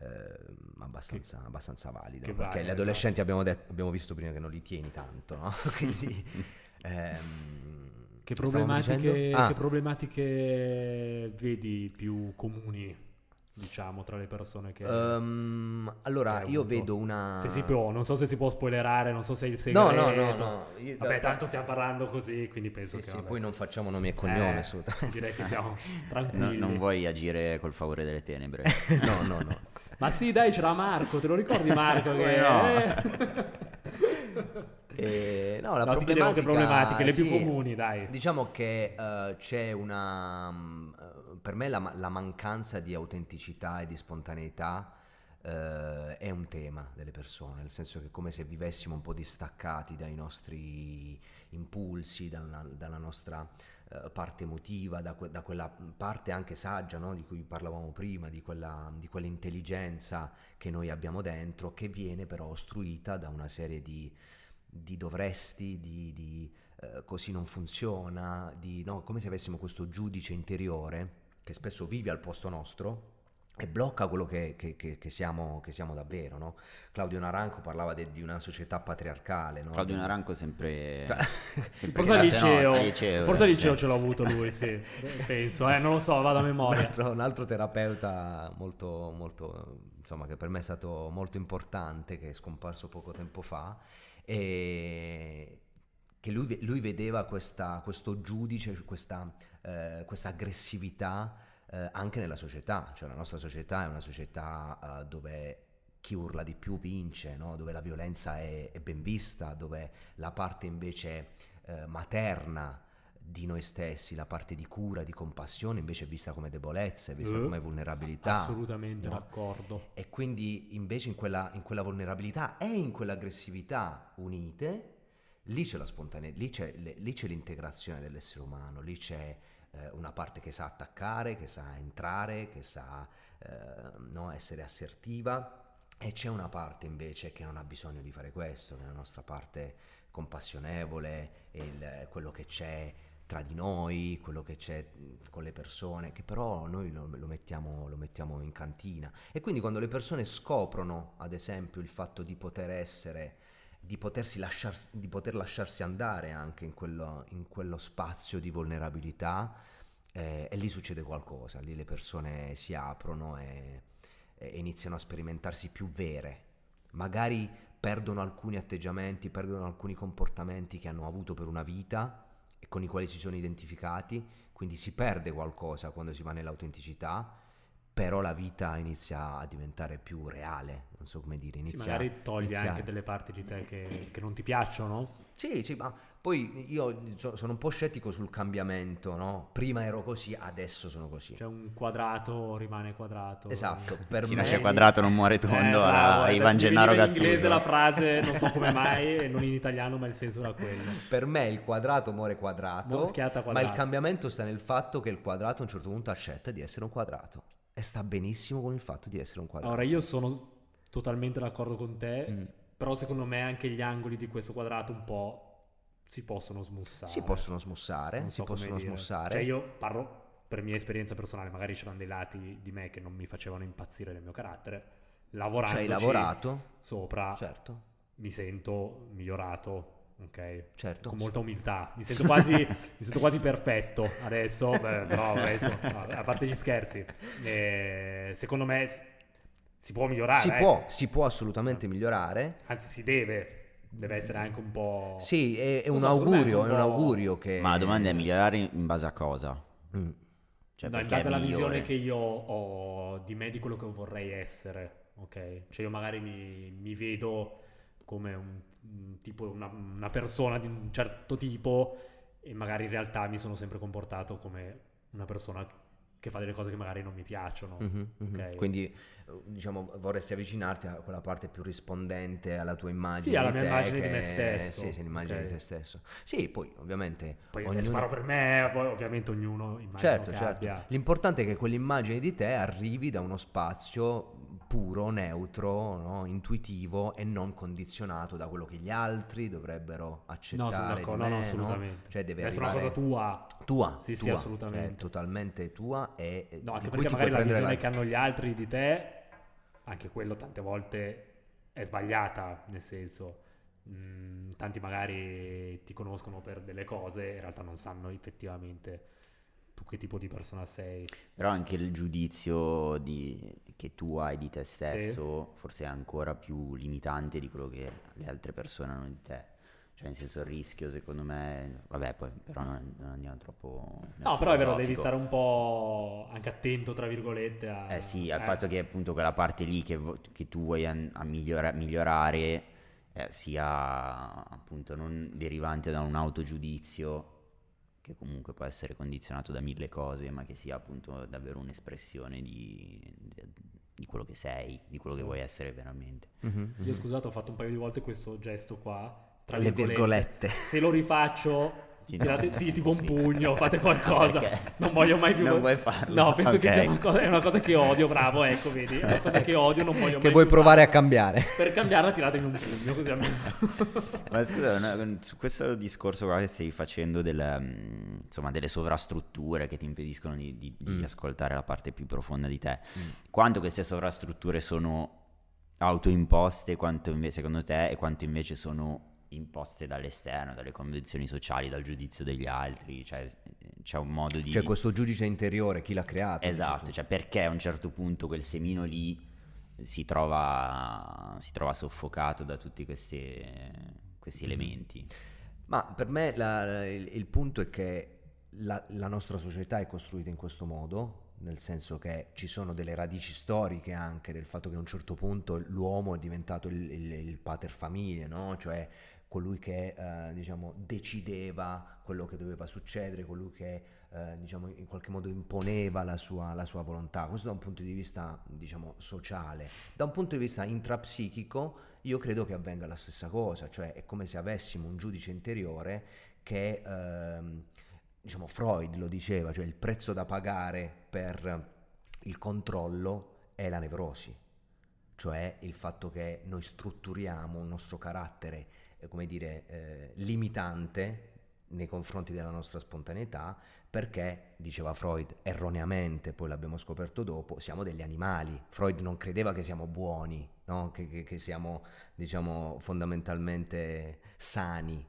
ehm, abbastanza, abbastanza valido, che perché vale, gli adolescenti abbiamo, detto- abbiamo visto prima che non li tieni tanto, no? Quindi... ehm, Che problematiche? Ah. che problematiche vedi più comuni, diciamo, tra le persone che... Ehm, allora, che io vedo una... Se si può, non so se si può spoilerare, non so se il segreto. No, no, no, no. Io- Vabbè, da- tanto stiamo parlando così, quindi penso Sì, che... sì, vabbè. poi non facciamo nomi e cognomi Eh, assolutamente. Direi che siamo No- tranquilli. non vuoi agire col favore delle tenebre. no, no, no. Ma sì, dai, c'era Marco, te lo ricordi Marco? Che... no? Eh, no, la No, che problematiche, le più sì, comuni, dai. Diciamo che eh, c'è una... mm, eh, per me la, la mancanza di autenticità e di spontaneità eh, è un tema delle persone, nel senso che è come se vivessimo un po' distaccati dai nostri impulsi, dalla, dalla nostra eh, parte emotiva, da, que- da quella parte anche saggia no, di cui parlavamo prima, di quella, di quell'intelligenza che noi abbiamo dentro, che viene però ostruita da una serie di di dovresti, di, di, eh, così non funziona, di, no, come se avessimo questo giudice interiore che spesso vive al posto nostro e blocca quello che, che- che- che siamo, che siamo davvero. no? Claudio Naranco parlava de- di una società patriarcale. no? Claudio Di- Naranco sempre... sempre Forse al liceo, liceo, forse eh, liceo cioè. ce l'ho avuto lui, sì, penso, eh, non lo so, vado a un memoria. altro, un altro terapeuta molto, molto, insomma, che per me è stato molto importante, che è scomparso poco tempo fa, e che lui, lui vedeva questa- questo giudice, questa, eh, questa aggressività eh, anche nella società, cioè la nostra società è una società eh, dove chi urla di più vince, no? dove la violenza è, è ben vista, dove la parte invece eh, materna di noi stessi, la parte di cura, di compassione invece è vista come debolezza, è vista Eh, come vulnerabilità. Assolutamente no? d'accordo. E quindi invece in quella, in quella vulnerabilità e in quell'aggressività unite, lì c'è la spontaneità, lì c'è, lì c'è l'integrazione dell'essere umano, lì c'è eh, una parte che sa attaccare, che sa entrare, che sa eh, no, essere assertiva e c'è una parte invece che non ha bisogno di fare questo, che è la nostra parte compassionevole, il- quello che c'è tra di noi, quello che c'è con le persone, che però noi lo, lo mettiamo, lo mettiamo in cantina. E quindi quando le persone scoprono, ad esempio, il fatto di poter essere, di, lasciarsi, di poter lasciarsi andare anche in quello, in quello spazio di vulnerabilità, eh, e lì succede qualcosa, lì le persone si aprono e, e iniziano a sperimentarsi più vere. Magari perdono alcuni atteggiamenti, perdono alcuni comportamenti che hanno avuto per una vita e con i quali si sono identificati, quindi si perde qualcosa quando si va nell'autenticità, però la vita inizia a diventare più reale, non so come dire, Sì, inizia magari togli inizia- anche delle parti di te che, che non ti piacciono. Sì, sì, ma poi io so- sono un po' scettico sul cambiamento, no? Prima ero così, adesso sono così. Cioè un quadrato rimane quadrato. Esatto, per Chi me... nasce quadrato non muore Eh, tondo alla adesso Ivan Gennaro veniva in inglese Gattuso. la frase, non so come mai, e non in italiano, ma il senso era quello. Per me il quadrato muore quadrato, schiatta ma quadrato. il cambiamento sta nel fatto che il quadrato a un certo punto accetta di essere un quadrato e sta benissimo con il fatto di essere un quadrato. Allora, io sono totalmente d'accordo con te, Mm. però secondo me anche gli angoli di questo quadrato un po' si possono smussare. Si possono smussare, Non si so possono smussare. Cioè io parlo per mia esperienza personale, magari c'erano dei lati di me che non mi facevano impazzire nel mio carattere. Lavorando Ci hai lavorato? sopra, Certo, mi sento migliorato, ok? certo. Con molta umiltà, mi sento quasi, mi sento quasi perfetto adesso, beh, però penso, no, a parte gli scherzi, eh, secondo me si può migliorare. si, eh. può, si può assolutamente migliorare. Anzi, si deve, deve essere anche un po'... Sì, è, è un so, augurio, è un augurio che... Ma la domanda è migliorare in base a cosa? Mm. Cioè, No, in perché base è alla visione che io ho di me, di quello che vorrei essere, ok? Cioè io magari mi, mi vedo come un, un tipo, una, una persona di un certo tipo e magari in realtà mi sono sempre comportato come una persona che fa delle cose che magari non mi piacciono. Mhm, mhm. ok? Quindi eh, diciamo vorresti avvicinarti a quella parte più rispondente alla tua immagine Sì, alla di mia immagine di che- me stesso. Sì, sì, l'immagine Ok. di te stesso. Sì, poi ovviamente Poi ognuno- sparo per me, poi ovviamente ognuno immagino Certo, certo. abbia... L'importante è che quell'immagine di te arrivi da uno spazio puro, neutro, no? intuitivo e non condizionato da quello che gli altri dovrebbero accettare. No, sono d'accordo, me, no, no, no? assolutamente. Cioè deve Deve essere una cosa tua. tua, Sì, sì, tua, assolutamente. cioè, totalmente tua e No, anche perché magari la visione la- che hanno gli altri di te, anche quello tante volte è sbagliata, nel senso, mh, tanti magari ti conoscono per delle cose, in realtà non sanno effettivamente tu che tipo di persona sei. Però anche il giudizio di- che tu hai di te stesso forse è ancora più limitante di quello che le altre persone hanno di te. Cioè, nel senso, il rischio, secondo me, vabbè, poi però non, non andiamo troppo. No, però è vero, devi stare un po' anche attento, tra virgolette, a... Eh sì, al eh, fatto che appunto quella parte lì che, che tu vuoi an- a migliora- migliorare eh, sia appunto non derivante da un autogiudizio che comunque può essere condizionato da mille cose, ma che sia appunto davvero un'espressione di, di- di quello che sei, di quello che Sì. vuoi essere veramente. Mhm, mhm. Io scusate, ho fatto un paio di volte questo gesto qua, tra Le virgolette. Se lo rifaccio, tirate, sì, tipo un pugno, fate qualcosa. Perché? Non voglio mai più... Non vuoi farlo? No, penso che Ok. sia una cosa, è una cosa che odio, bravo, ecco, vedi, è una cosa che odio, non voglio Che mai vuoi più provare a farla. cambiare. Per cambiarla tiratemi un pugno, così almeno... Ma scusa, no, su questo discorso qua che stai facendo del, mm, insomma, delle sovrastrutture che ti impediscono di, di- di Mm. ascoltare la parte più profonda di te, Mm. quanto queste sovrastrutture sono autoimposte quanto invece, secondo te e quanto invece sono imposte dall'esterno, dalle convenzioni sociali, dal giudizio degli altri, cioè c'è un modo di... C'è questo giudice interiore, chi l'ha creato? Esatto, tu. cioè perché a un certo punto quel semino lì si trova, si trova soffocato da tutti questi, questi Mhm. elementi. Ma per me la- il, il punto è che la, la nostra società è costruita in questo modo, nel senso che ci sono delle radici storiche anche del fatto che a un certo punto l'uomo è diventato il, il, il pater familia, no? Cioè colui che eh, diciamo decideva quello che doveva succedere, colui che eh, diciamo in qualche modo imponeva la sua, la sua volontà. Questo da un punto di vista diciamo sociale. Da un punto di vista intrapsichico io credo che avvenga la stessa cosa, cioè è come se avessimo un giudice interiore che, ehm, diciamo, Freud lo diceva, cioè il prezzo da pagare per il controllo è la nevrosi, cioè il fatto che noi strutturiamo un nostro carattere, come dire, eh, limitante nei confronti della nostra spontaneità, perché, diceva Freud, erroneamente, poi l'abbiamo scoperto dopo, siamo degli animali. Freud non credeva che siamo buoni, no? che, che- che siamo, diciamo, fondamentalmente sani.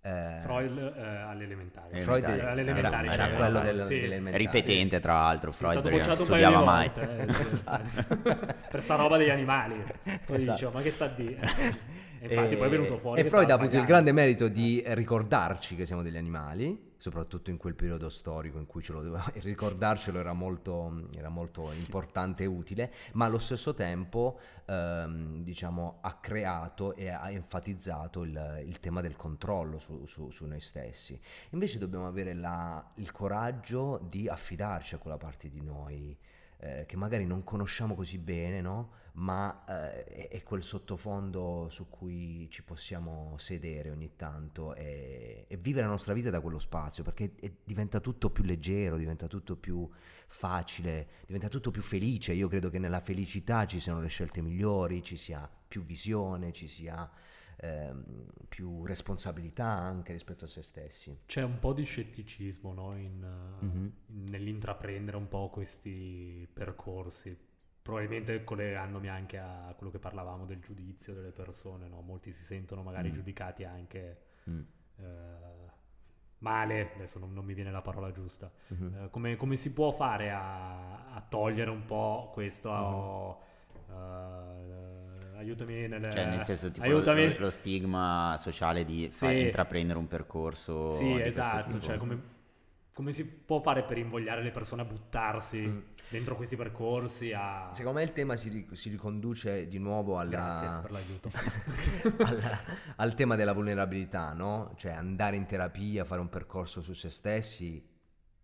Eh, Freud eh, all'elementare. Freud Elementare. era, quello elementare, del, sì. dell'elementare. Ripetente, tra l'altro, È Freud stato perché bocciato non un paio di studiava mai. volte eh, Esatto. per sta roba degli animali. Poi Esatto. dicevo, ma che sta a dire? E infatti E- poi è venuto fuori. E Freud ha avuto il sbagliando. grande merito di ricordarci che siamo degli animali, soprattutto in quel periodo storico in cui ce lo doveva, ricordarcelo era molto, era molto importante e utile, ma allo stesso tempo ehm, diciamo, ha creato e ha enfatizzato il, il tema del controllo su, su- su noi stessi. Invece dobbiamo avere la- il coraggio di affidarci a quella parte di noi eh, che magari non conosciamo così bene, no? ma eh, è, quel sottofondo su cui ci possiamo sedere ogni tanto e, e vivere la nostra vita da quello spazio, perché è- diventa tutto più leggero, diventa tutto più facile, diventa tutto più felice. Io credo che nella felicità ci siano le scelte migliori, ci sia più visione, ci sia ehm, più responsabilità anche rispetto a se stessi. C'è un po' di scetticismo no, in, uh, Mhm. in- nell'intraprendere un po' questi percorsi. Probabilmente collegandomi anche a quello che parlavamo del giudizio delle persone, no? molti si sentono magari Mm. giudicati anche Mm. eh, male, adesso non, non mi viene la parola giusta. Mhm. Eh, come, come si può fare a, a togliere un po' questo? Mhm. eh, aiutami nel, Cioè, nel senso, tipo, aiutami. lo, lo stigma sociale di fa- Sì. intraprendere un percorso. Sì, esatto, cioè come, come si può fare per invogliare le persone a buttarsi Mm. dentro questi percorsi a... Secondo me il tema si, si riconduce di nuovo alla, Grazie per l'aiuto. al, al tema della vulnerabilità, no? Cioè andare in terapia, fare un percorso su se stessi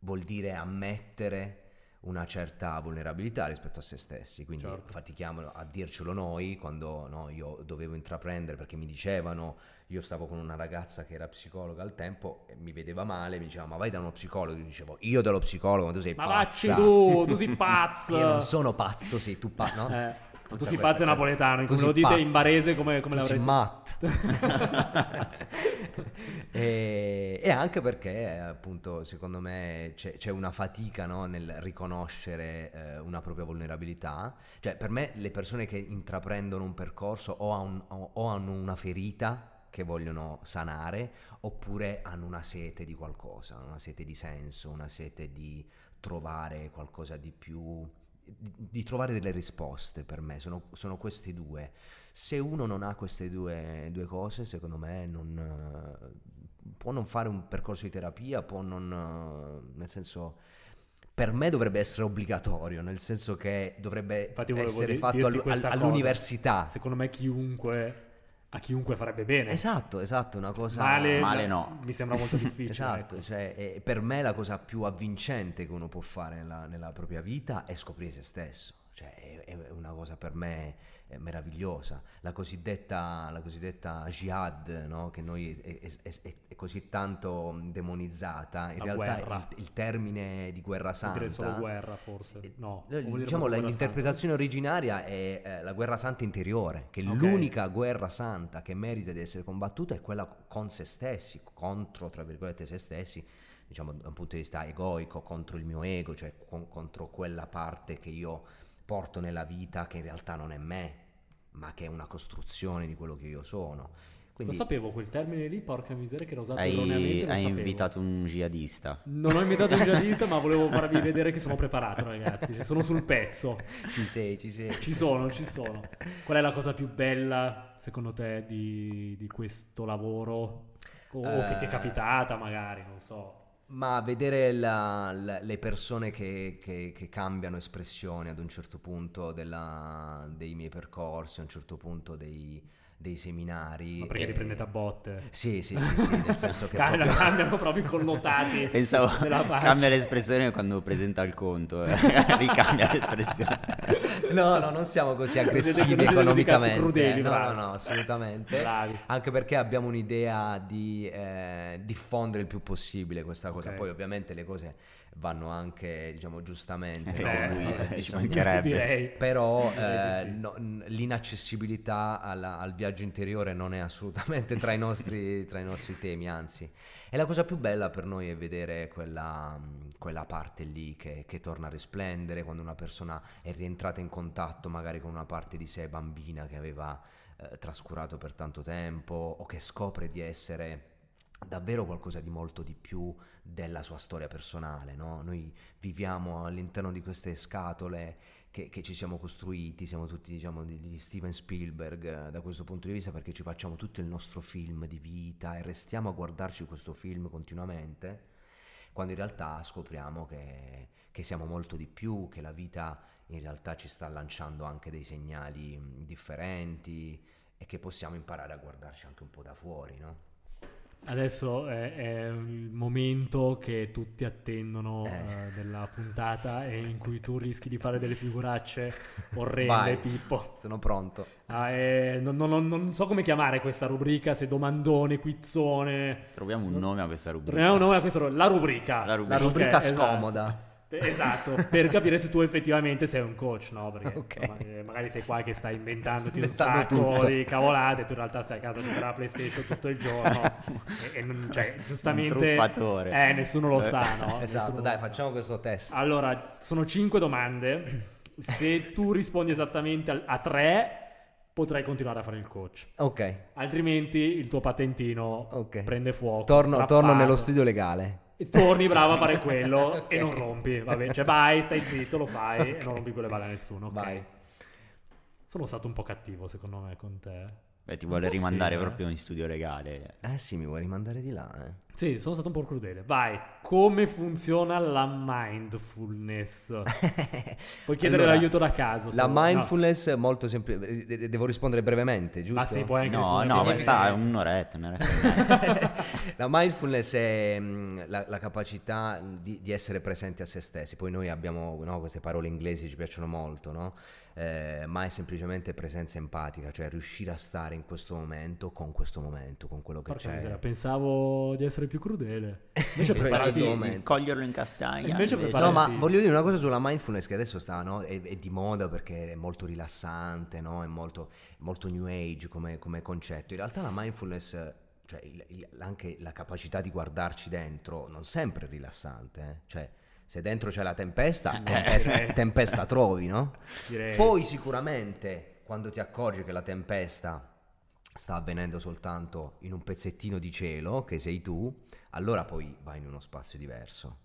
vuol dire ammettere una certa vulnerabilità rispetto a se stessi, quindi Certo. fatichiamo a dircelo noi quando no, io dovevo intraprendere perché mi dicevano, io stavo con una ragazza che era psicologa al tempo e mi vedeva male, mi diceva ma vai da uno psicologo, io dicevo io dallo psicologo, ma tu sei Ma pazza. vacci tu, tu sei pazzo. Io non sono pazzo, sei tu pazzo, no? Eh, tu Tutta sei questa pazzo napoletano, Tu come sei lo dite pazzo. in barese come, come tu sei l'avresti... e, e anche perché appunto secondo me c'è, c'è una fatica no, nel riconoscere eh, una propria vulnerabilità. Cioè per me le persone che intraprendono un percorso o, un- o- o hanno una ferita che vogliono sanare oppure hanno una sete di qualcosa, una sete di senso, una sete di trovare qualcosa di più di, trovare delle risposte per me, sono, sono questi due. Se uno non ha queste due, due cose, secondo me non, può non fare un percorso di terapia, può non... nel senso... Per me dovrebbe essere obbligatorio, nel senso che dovrebbe Infatti essere fatto dirti allu- questa all- cosa. all'università. Secondo me chiunque... A chiunque farebbe bene. Esatto, esatto, una cosa... Male, Male no. Mi sembra molto difficile. Esatto, ecco. cioè, è- per me la cosa più avvincente che uno può fare nella, nella propria vita è scoprire se stesso. Cioè, è, è una cosa per me eh, meravigliosa. La cosiddetta, la cosiddetta jihad, no? che noi è, è- è- è così tanto demonizzata, in La realtà il, il termine di guerra Vuol santa... dire solo guerra, forse. No. vuol diciamo la- l'interpretazione originaria è eh, la guerra santa interiore, che Ok. l'unica guerra santa che merita di essere combattuta è quella con se stessi, contro, tra virgolette, se stessi, diciamo da un punto di vista egoico, contro il mio ego, cioè con- contro quella parte che io porto nella vita che in realtà non è me, ma che è una costruzione di quello che io sono. Quindi, Lo sapevo quel termine lì, porca miseria, che era usato erroneamente. Hai, lo hai sapevo. invitato un jihadista. Non ho invitato un giornalista, ma volevo farvi vedere che sono preparato, ragazzi. Sono sul pezzo. ci sei, ci sei. Ci sono, ci sono. Qual è la cosa più bella, secondo te, di, di questo lavoro? O che ti è Eh. capitata, magari, non so. Ma vedere la- la- le persone che, che- che cambiano espressione ad un certo punto della- dei miei percorsi, a un certo punto dei, dei seminari. Ma perché che- li prendete a botte? Sì, sì, sì, sì, nel senso che Cambiano, proprio- cambiano proprio i connotati Pensavo cambia l'espressione quando presenta il conto, eh. ricambia l'espressione. No, no, non siamo così aggressivi economicamente. crudeli, no, bravi. no, no, assolutamente. Bravi. Anche perché abbiamo un'idea di eh, diffondere il più possibile questa cosa. Ok. Poi ovviamente le cose vanno anche, diciamo, giustamente Eh, ci diciamo. Però eh, no- l'inaccessibilità alla- al viaggio interiore non è assolutamente tra i, nostri, tra i nostri temi, anzi. E la cosa più bella per noi è vedere quella, quella parte lì che, che torna a risplendere, quando una persona è rientrata in contatto magari con una parte di sé bambina che aveva eh, trascurato per tanto tempo o che scopre di essere davvero qualcosa di molto di più della sua storia personale, no? Noi viviamo all'interno di queste scatole che, che ci siamo costruiti, siamo tutti diciamo degli Steven Spielberg eh, da questo punto di vista perché ci facciamo tutto il nostro film di vita e restiamo a guardarci questo film continuamente, quando in realtà scopriamo che, che siamo molto di più, che la vita in realtà ci sta lanciando anche dei segnali differenti e che possiamo imparare a guardarci anche un po' da fuori, no? Adesso è, è il momento che tutti attendono Eh. eh, della puntata e in cui tu rischi di fare delle figuracce orrende, Vai. Pippo. Sono pronto. Ah, eh, non, non- non so come chiamare questa rubrica, se domandone, quizzone. Troviamo un nome a questa rubrica. Troviamo un nome a questa ru- la rubrica. La rubrica. La rubrica Ok, esatto. scomoda. Esatto, per capire se tu effettivamente sei un coach, no? Perché Ok. insomma, eh, magari sei qua che stai inventandoti un sacco tutto. di cavolate, tu in realtà stai a casa a giocare alla PlayStation tutto il giorno e, e non- cioè, giustamente eh, nessuno lo Eh, sa, no? Esatto, Nessuno dai, lo sa. facciamo questo test. Allora, sono cinque domande. Se tu rispondi esattamente al- a tre, potrai continuare a fare il coach. Ok, Altrimenti il tuo patentino Ok. prende fuoco. torno, torno nello studio legale. Torni bravo a fare quello Ok. e non rompi, vabbè, cioè vai, stai zitto, lo fai e non rompi quelle balle a nessuno, ok? Vai. Sono stato un po' cattivo secondo me con te. Beh, ti vuole rimandare sì, eh. proprio in studio legale. Eh sì, mi vuoi rimandare di là, eh. Sì, sono stato un po' crudele. Vai. come funziona la mindfulness? Puoi chiedere allora, l'aiuto da caso. La mindfulness no. è molto semplice. Devo rispondere brevemente, giusto? Ma sì, puoi anche no, no, ma sta un'oretta. un'oretta. la mindfulness è mm, la, la capacità di, di, essere presenti a se stessi. Poi noi abbiamo no, queste parole inglesi, ci piacciono molto, no? Eh, ma è semplicemente presenza empatica, cioè riuscire a stare in questo momento con questo momento, con quello che Porca c'è. Miseria, pensavo di essere più crudele. Invece preparati di coglierlo in castagna. Invece invece. No, ma voglio dire una cosa sulla mindfulness che adesso sta, no? è, è, di moda perché è molto rilassante, no? è molto, molto new age come, come concetto. In realtà la mindfulness cioè il, il, anche la capacità di guardarci dentro non sempre è rilassante, eh? cioè se dentro c'è la tempesta, eh. tempesta, tempesta trovi, no? Direi. Poi sicuramente quando ti accorgi che la tempesta sta avvenendo soltanto in un pezzettino di cielo, che sei tu, allora poi vai in uno spazio diverso.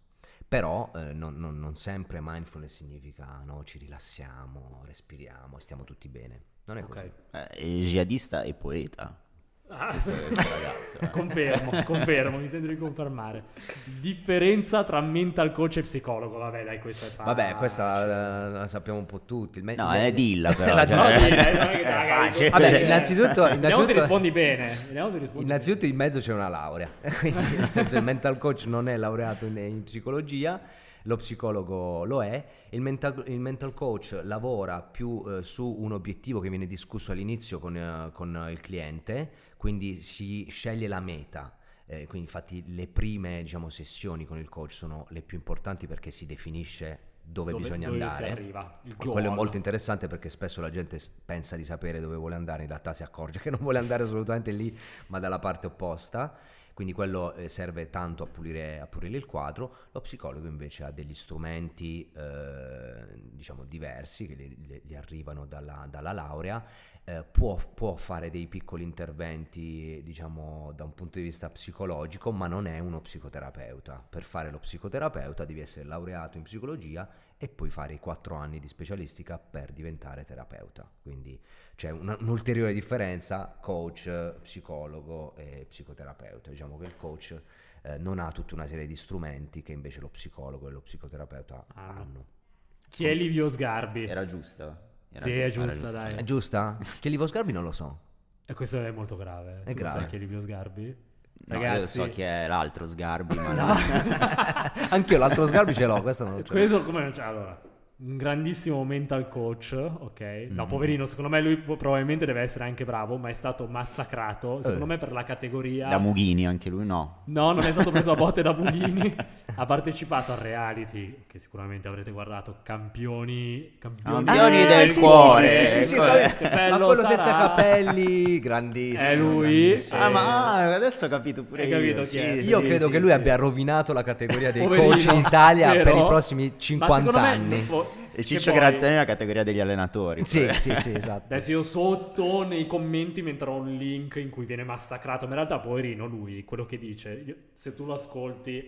Però eh, non, non, non, sempre mindfulness significa no, ci rilassiamo, respiriamo, stiamo tutti bene. Non è okay. così. Eh, jihadista e poeta. Ah, ragazzo, confermo, confermo, mi sento di confermare. Differenza tra mental coach e psicologo, vabbè dai, questa è facile. Vabbè, questa la, la, sappiamo un po' tutti. Me- no, è dilla però. la cioè. dilla, eh, cioè. Vabbè, innanzitutto... Vediamo se rispondi bene. Rispondi innanzitutto bene. in mezzo c'è una laurea, quindi nel senso il mental coach non è laureato in, in psicologia lo psicologo lo è, il mental, il mental coach lavora più eh, su un obiettivo che viene discusso all'inizio con, eh, con il cliente, quindi si sceglie la meta. Eh, quindi infatti le prime diciamo, sessioni con il coach sono le più importanti perché si definisce dove, dove bisogna dove andare. Arriva, Quello è molto interessante perché spesso la gente pensa di sapere dove vuole andare, in realtà si accorge che non vuole andare assolutamente lì, ma dalla parte opposta quindi quello eh, serve tanto a pulire, a pulire, il quadro, lo psicologo invece ha degli strumenti eh, diciamo diversi che gli, gli arrivano dalla, dalla laurea, eh, può, può, fare dei piccoli interventi diciamo da un punto di vista psicologico, ma non è uno psicoterapeuta. Per fare lo psicoterapeuta devi essere laureato in psicologia e poi fare i quattro anni di specialistica per diventare terapeuta. Quindi c'è una, un'ulteriore differenza coach, psicologo e psicoterapeuta. Diciamo che il coach eh, non ha tutta una serie di strumenti che invece lo psicologo e lo psicoterapeuta ah. hanno. Chi è Livio Sgarbi? Era giusta. Era sì, è giusta, dai. È giusta? Chi è Livio Sgarbi non lo so. E questo è molto grave. È tu grave. Sai chi è Livio Sgarbi? No, Ragazzi... io so chi è l'altro Sgarbi, ma no. Anch'io l'altro Sgarbi ce l'ho, questo non lo so. Questo come... Cioè, allora, un grandissimo mental coach, ok? No, mm. poverino, secondo me lui probabilmente deve essere anche bravo, ma è stato massacrato, secondo eh. me per la categoria... Da Mughini anche lui, no? No, non è stato preso a botte da Mughini, ha partecipato al reality, che sicuramente avrete guardato, Campioni... Campioni, campioni ah, del sì, cuore! Sì, sì, sì, sì ma quello sarà. senza capelli, grandissimo. È lui. Grandissimo. Ah, ma ah, adesso ho capito pure Hai io. Capito io credo che lui abbia rovinato la categoria dei poverino, coach in Italia per i prossimi 50 anni. Me, e Ciccio poi... Graziani è la categoria degli allenatori. Sì, sì, sì, esatto. Adesso io sotto nei commenti metterò un link in cui viene massacrato, ma in realtà poverino lui, quello che dice, se tu lo ascolti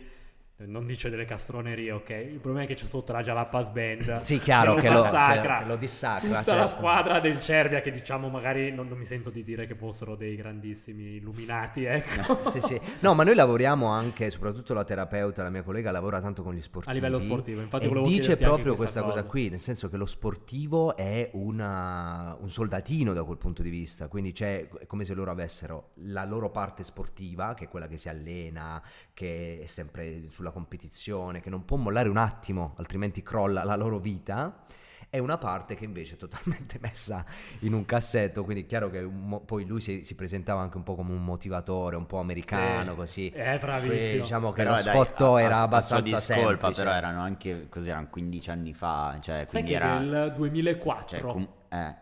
non dice delle castronerie, ok? Il problema è che c'è sotto la Jalapas Band. Sì, chiaro, che, lo, che, lo, dissacra. Tutta certo. la squadra del Cervia che diciamo magari non, non, mi sento di dire che fossero dei grandissimi illuminati, ecco. No, sì, sì. No, ma noi lavoriamo anche, soprattutto la terapeuta, la mia collega lavora tanto con gli sportivi. A livello sportivo, infatti e dice proprio questa cosa. cosa. qui, nel senso che lo sportivo è una, un soldatino da quel punto di vista, quindi c'è, è come se loro avessero la loro parte sportiva, che è quella che si allena, che è sempre sulla sulla competizione, che non può mollare un attimo, altrimenti crolla la loro vita, è una parte che invece è totalmente messa in un cassetto, quindi è chiaro che mo- poi lui si, si, presentava anche un po' come un motivatore, un po' americano, sì, così. È bravissimo. Quindi, diciamo che però lo sfotto era a, abbastanza a discolpa, semplice. però erano anche, così erano 15 anni fa, cioè, Sai quindi era... nel 2004. Cioè, com- eh,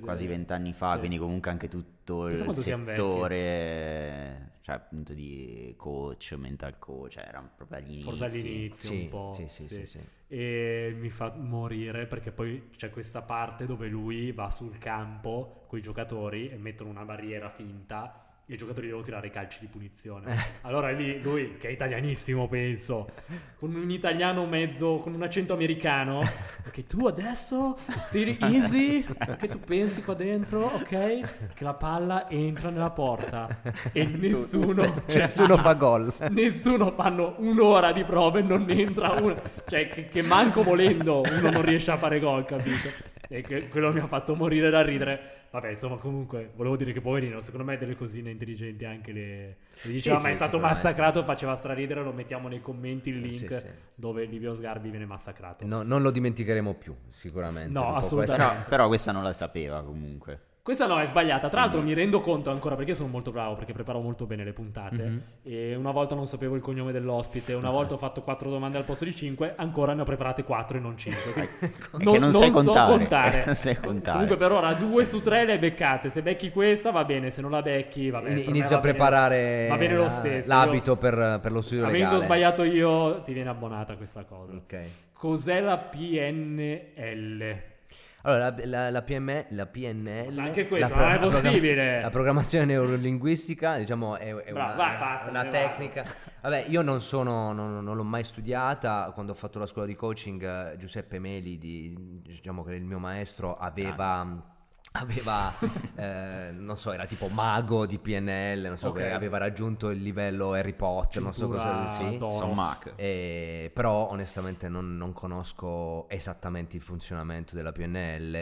quasi vent'anni fa, sì. quindi comunque anche tutto il settore cioè appunto di coach, mental coach, cioè, era proprio all'inizio. Forse all'inizio sì, un po'. Sì, sì, sì, E mi fa morire perché poi c'è questa parte dove lui va sul campo con i giocatori e mettono una barriera finta i giocatori devono tirare i calci di punizione. Allora lì lui, che è italianissimo penso, con un italiano mezzo, con un accento americano, ok tu adesso tiri easy, che tu pensi qua dentro, ok, che la palla entra nella porta e nessuno, cioè, nessuno fa gol. Nessuno fanno un'ora di prove e non entra uno, cioè che, che manco volendo uno non riesce a fare gol, capito? E che, quello mi ha fatto morire da ridere. Vabbè, insomma, comunque, volevo dire che poverino, secondo me delle cosine intelligenti anche le... le diceva, sì, ma sì, è stato massacrato, faceva straridere, lo mettiamo nei commenti il link sì, dove Livio Sgarbi viene massacrato. No, non lo dimenticheremo più, sicuramente. No, assolutamente. Questa... Però questa non la sapeva comunque. Questa no, è sbagliata. Tra l'altro mi rendo conto ancora perché sono molto bravo, perché preparo molto bene le puntate. Mm-hmm. E una volta non sapevo il cognome dell'ospite, una volta ho fatto quattro domande al posto di cinque, ancora ne ho preparate quattro e non cinque. non, non, non sai so contare. contare. non sai contare. Comunque per ora due su tre le beccate. Se becchi questa va bene, se non la becchi va bene. Inizio a preparare bene lo stesso. l'abito io, per, per, lo studio avendo legale. Avendo sbagliato io ti viene abbonata questa cosa. Ok. Cos'è la PNL? Allora, la, la, la, PM, la PNL... Ma anche questo, non è possibile! La programmazione neurolinguistica, diciamo, è, è Bravo, una, vai, basta, una tecnica... Vabbè, io non sono, non, non, l'ho mai studiata, quando ho fatto la scuola di coaching, Giuseppe Meli, di, diciamo che il mio maestro, aveva... Ah aveva, eh, non so, era tipo mago di PNL, non so, okay. aveva raggiunto il livello Harry Potter, Cintura non so cosa, sì, insomma, e, però onestamente non, non, conosco esattamente il funzionamento della PNL.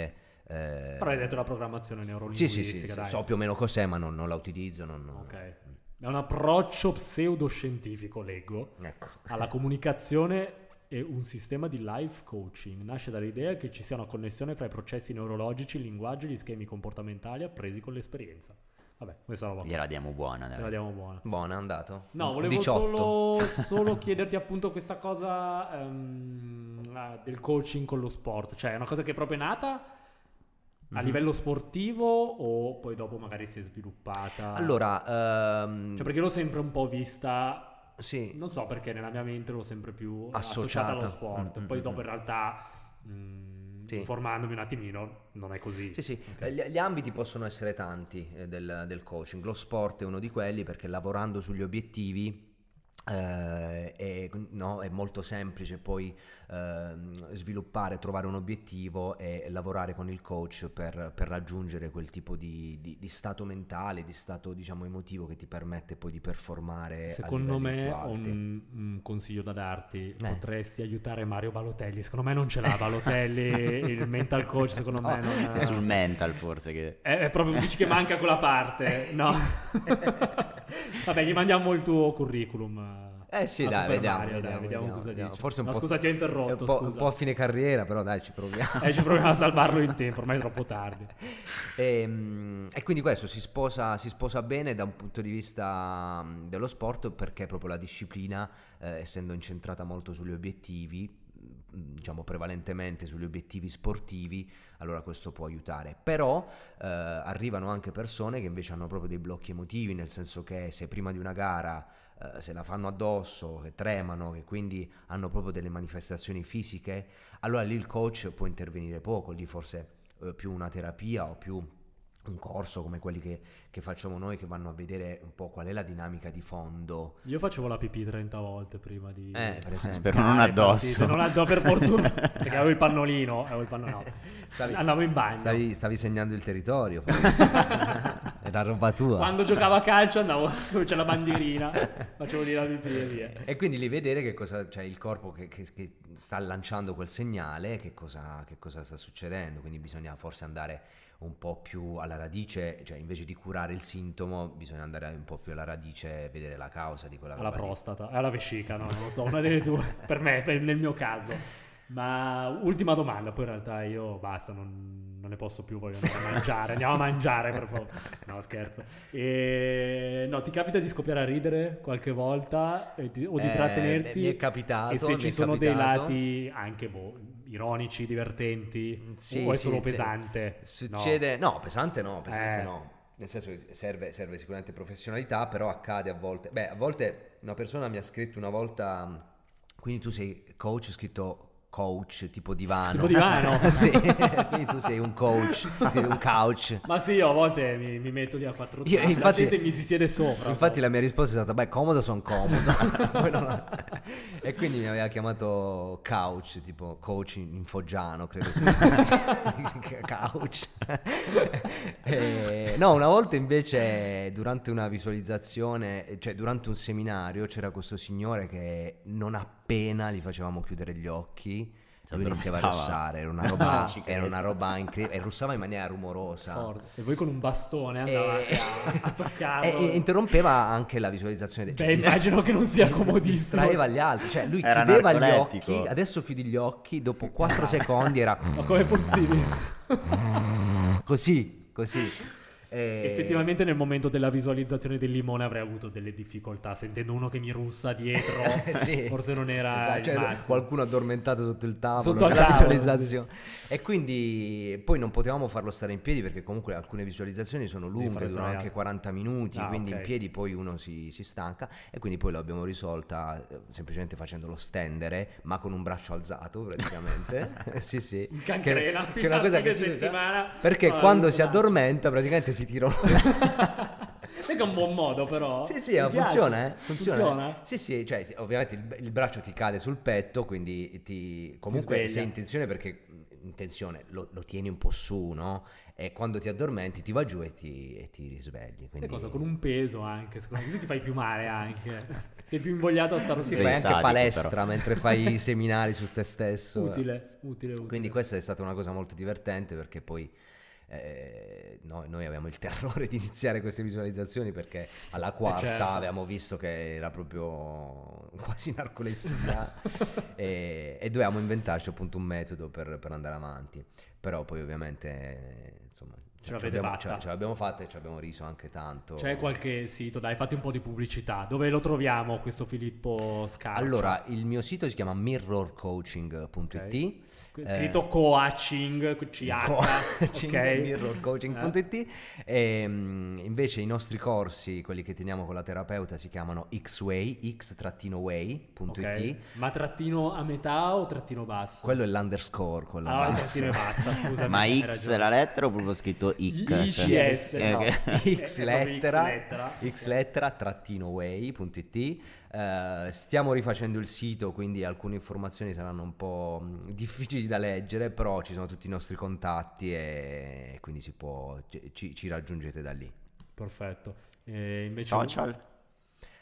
Eh, però hai detto la programmazione neurolinguistica, sì, sì, sì, so più o meno cos'è, ma non, non la utilizzo. Non, ok. È un approccio pseudoscientifico, leggo, ecco. alla comunicazione è un sistema di life coaching. Nasce dall'idea che ci sia una connessione fra i processi neurologici, il linguaggio e gli schemi comportamentali appresi con l'esperienza. Vabbè, questa roba. Gliela diamo buona, dai. Gliela diamo buona. Buona, è andato. No, volevo solo, solo, chiederti appunto questa cosa um, del coaching con lo sport. Cioè, è una cosa che è proprio nata a mm-hmm. livello sportivo o poi dopo magari si è sviluppata? Allora, um... cioè perché l'ho sempre un po' vista sì. Non so perché nella mia mente l'ho sempre più associata, associata allo sport. Mm-hmm. Poi dopo in realtà... Sì. informandomi un attimino, non è così. Sì, sì, okay. gli, gli, ambiti possono essere tanti eh, del, del, coaching. Lo sport è uno di quelli perché lavorando sugli obiettivi eh, è, no, è, molto semplice poi eh, sviluppare, trovare un obiettivo e lavorare con il coach per, per raggiungere quel tipo di, di, di, stato mentale, di stato diciamo emotivo che ti permette poi di performare. Secondo me ho un, un, consiglio da darti, eh. potresti aiutare Mario Balotelli, secondo me non ce l'ha Balotelli, il mental coach secondo no, me non è sul mental forse che... È, è proprio, dici che manca quella parte, no? Vabbè, gli mandiamo il tuo curriculum. Eh sì, dai vediamo, Mario, vediamo, dai, vediamo, cosa vediamo. dice. Forse un no, po', scusa, ti ho interrotto. Un po', un po', a fine carriera, però dai, ci proviamo. eh, ci proviamo a salvarlo in tempo, ormai è troppo tardi. e, ehm, e, quindi questo si sposa, si sposa, bene da un punto di vista dello sport perché proprio la disciplina, eh, essendo incentrata molto sugli obiettivi, diciamo prevalentemente sugli obiettivi sportivi, allora questo può aiutare. Però eh, arrivano anche persone che invece hanno proprio dei blocchi emotivi, nel senso che se prima di una gara eh, se la fanno addosso, che tremano, che quindi hanno proprio delle manifestazioni fisiche, allora lì il coach può intervenire poco, lì forse eh, più una terapia o più un corso come quelli che, che, facciamo noi che vanno a vedere un po' qual è la dinamica di fondo. Io facevo la pipì 30 volte prima di... Eh, per esempio. Spero non addosso. Non addosso per fortuna, perché avevo il pannolino, avevo il pannolino. Stavi, Andavo in bagno. Stavi, stavi segnando il territorio. Era roba tua. Quando giocavo a calcio andavo dove c'è la bandierina, facevo di pipì e via. E quindi lì vedere che cosa, cioè il corpo che, che, che sta lanciando quel segnale, che cosa, che cosa sta succedendo, quindi bisogna forse andare un po' più alla radice, cioè invece di curare il sintomo bisogna andare un po' più alla radice e vedere la causa di quella alla prostata, alla vescica, no? non lo so, una delle due, per me, nel mio caso. Ma ultima domanda, poi in realtà io basta, non, non ne posso più, voglio andare a mangiare, andiamo a mangiare per favore. No, scherzo. E, no, ti capita di scoppiare a ridere qualche volta ti, o di eh, trattenerti? Mi è capitato. E se ci sono capitato. dei lati anche boh, ironici, divertenti, sì, o è solo pesante? Succede, no, no pesante no, pesante eh. no. Nel senso che serve, serve sicuramente professionalità, però accade a volte. Beh, a volte una persona mi ha scritto una volta, quindi tu sei coach, scritto coach tipo divano. Tipo divano? sì, quindi tu sei un coach, sei un couch. Ma sì, io a volte mi, mi metto lì a quattro Io, zampe, infatti- la gente mi si siede sopra. Infatti la mia risposta è stata, beh, comodo sono comodo. E quindi mi aveva chiamato couch, tipo coach in in foggiano, credo sia. couch. E- no, una volta invece durante una visualizzazione, cioè durante un seminario, c'era questo signore che non appena gli facevamo chiudere gli occhi, lui iniziava a russare, era una roba, Ah, era una roba incredibile, e russava in maniera rumorosa. Forte. E voi con un bastone andavate E- a, a toccarlo. E, e interrompeva anche la visualizzazione. Beh, immagino che non sia comodissimo. Distraeva gli altri, cioè lui Era chiudeva gli occhi, adesso chiudi gli occhi, dopo 4 secondi era Ma com'è possibile? così, così. E- Effettivamente nel momento della visualizzazione del limone avrei avuto delle difficoltà. Sentendo uno che mi russa dietro, Sì. forse non era Esatto, cioè, qualcuno addormentato sotto il tavolo Sotto nella tavolo, visualizzazione. E quindi poi non potevamo farlo stare in piedi perché comunque alcune visualizzazioni sono lunghe durano anche 40 minuti Ah, quindi ok. in piedi poi uno si, si stanca e quindi poi l'abbiamo risolta eh, semplicemente facendolo stendere ma con un braccio alzato praticamente. Sì sì. In cancrena, che, che è una cosa che si usa perché quando si addormenta praticamente si tira Sai che è un buon modo però. Sì, sì, piace. funziona, eh? Funziona. Funziona? Sì, sì, cioè sì, ovviamente il, il braccio ti cade sul petto, quindi ti comunque sveglia. sei in tensione perché in tensione lo, lo tieni un po' su, no? E quando ti addormenti ti va giù e ti, e ti risvegli. Sai Quindi cosa? Con un peso anche, secondo me. Così ti fai più male anche. Sei più invogliato a stare Sì, Sei fai anche sadico, palestra però. mentre fai i seminari su te stesso. Utile, utile, utile. Quindi questa è stata una cosa molto divertente perché poi eh, noi, noi avevamo il terrore di iniziare queste visualizzazioni perché alla quarta certo. avevamo visto che era proprio quasi narcolessia e, e dovevamo inventarci appunto un metodo per, per andare avanti. Però poi ovviamente eh, insomma Ce l'avete abbiamo, fatta. ce, ce l'abbiamo fatta e ci abbiamo riso anche tanto. C'è qualche sito, dai, fatti un po' di pubblicità. Dove lo troviamo questo Filippo Scarpa? Allora, il mio sito si chiama mirrorcoaching.it scritto coaching, CH, coaching ok? mirrorcoaching.it e mm, invece i nostri corsi quelli che teniamo con la terapeuta si chiamano xway x-way.it Ok. Ma trattino a metà o trattino basso? quello è l'underscore con la Ah, basso trattino e basta, scusami. Ma X la lettera o proprio scritto X? ICS, Eh, no. X lettera. x lettera trattino way.it Eh, stiamo rifacendo il sito quindi alcune informazioni saranno un po' difficili da leggere però ci sono tutti i nostri contatti e quindi si può ci, ci raggiungete da lì Perfetto. E invece Social?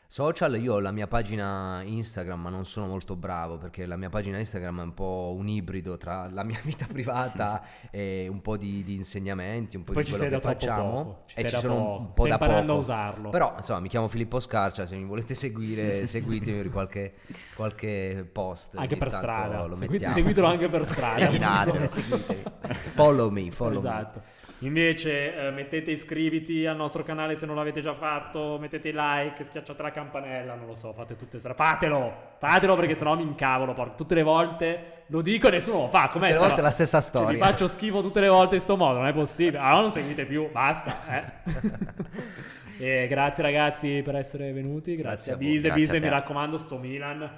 Social, io ho la mia pagina Instagram, ma non sono molto bravo perché la mia pagina Instagram è un po' un ibrido tra la mia vita privata e un po' di, di insegnamenti, un po' Poi di ci quello sei che facciamo. poco, ci e ci sono poco. un po' Stai da imparando poco. a usarlo. Però insomma, mi chiamo Filippo Scarcia, se mi volete seguire, seguitemi per qualche, qualche post. anche per strada. Lo Seguite- seguitelo anche per strada. Seguitelo. Seguitemi. follow me, follow me. Invece eh, mettete iscriviti al nostro canale se non l'avete già fatto, mettete like, schiacciate la campanella, non lo so, fate tutte stra- Fatelo! Fatelo perché sennò mi incavolo, porco. Tutte le volte lo dico e nessuno lo fa. Com'è Tutte le volte la stessa Cioè, storia. vi faccio schifo tutte le volte in sto modo, non è possibile. Allora non seguite più, basta. Eh. Grazie ragazzi per essere venuti, grazie, Grazie a Bise, grazie Bise a mi raccomando sto Milan,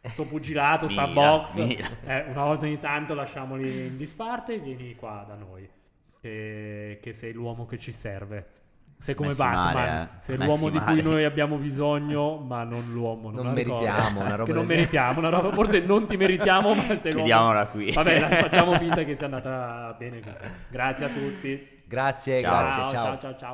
sto pugilato, sta Milan, box. Milan. Eh, una volta ogni tanto lasciamoli in disparte e vieni qua da noi, che, che sei l'uomo che ci serve. Sei come Messi Batman, male, eh. sei Messi l'uomo di cui male. noi abbiamo bisogno, ma non l'uomo. Non ricordo. meritiamo una roba Che non meritiamo, una roba, forse non ti meritiamo, ma sei l'uomo. Chiudiamola qui. Vabbè, dai, facciamo finta che sia andata bene così. Grazie a tutti. Grazie, Ciao. grazie, ciao. ciao, ciao. ciao.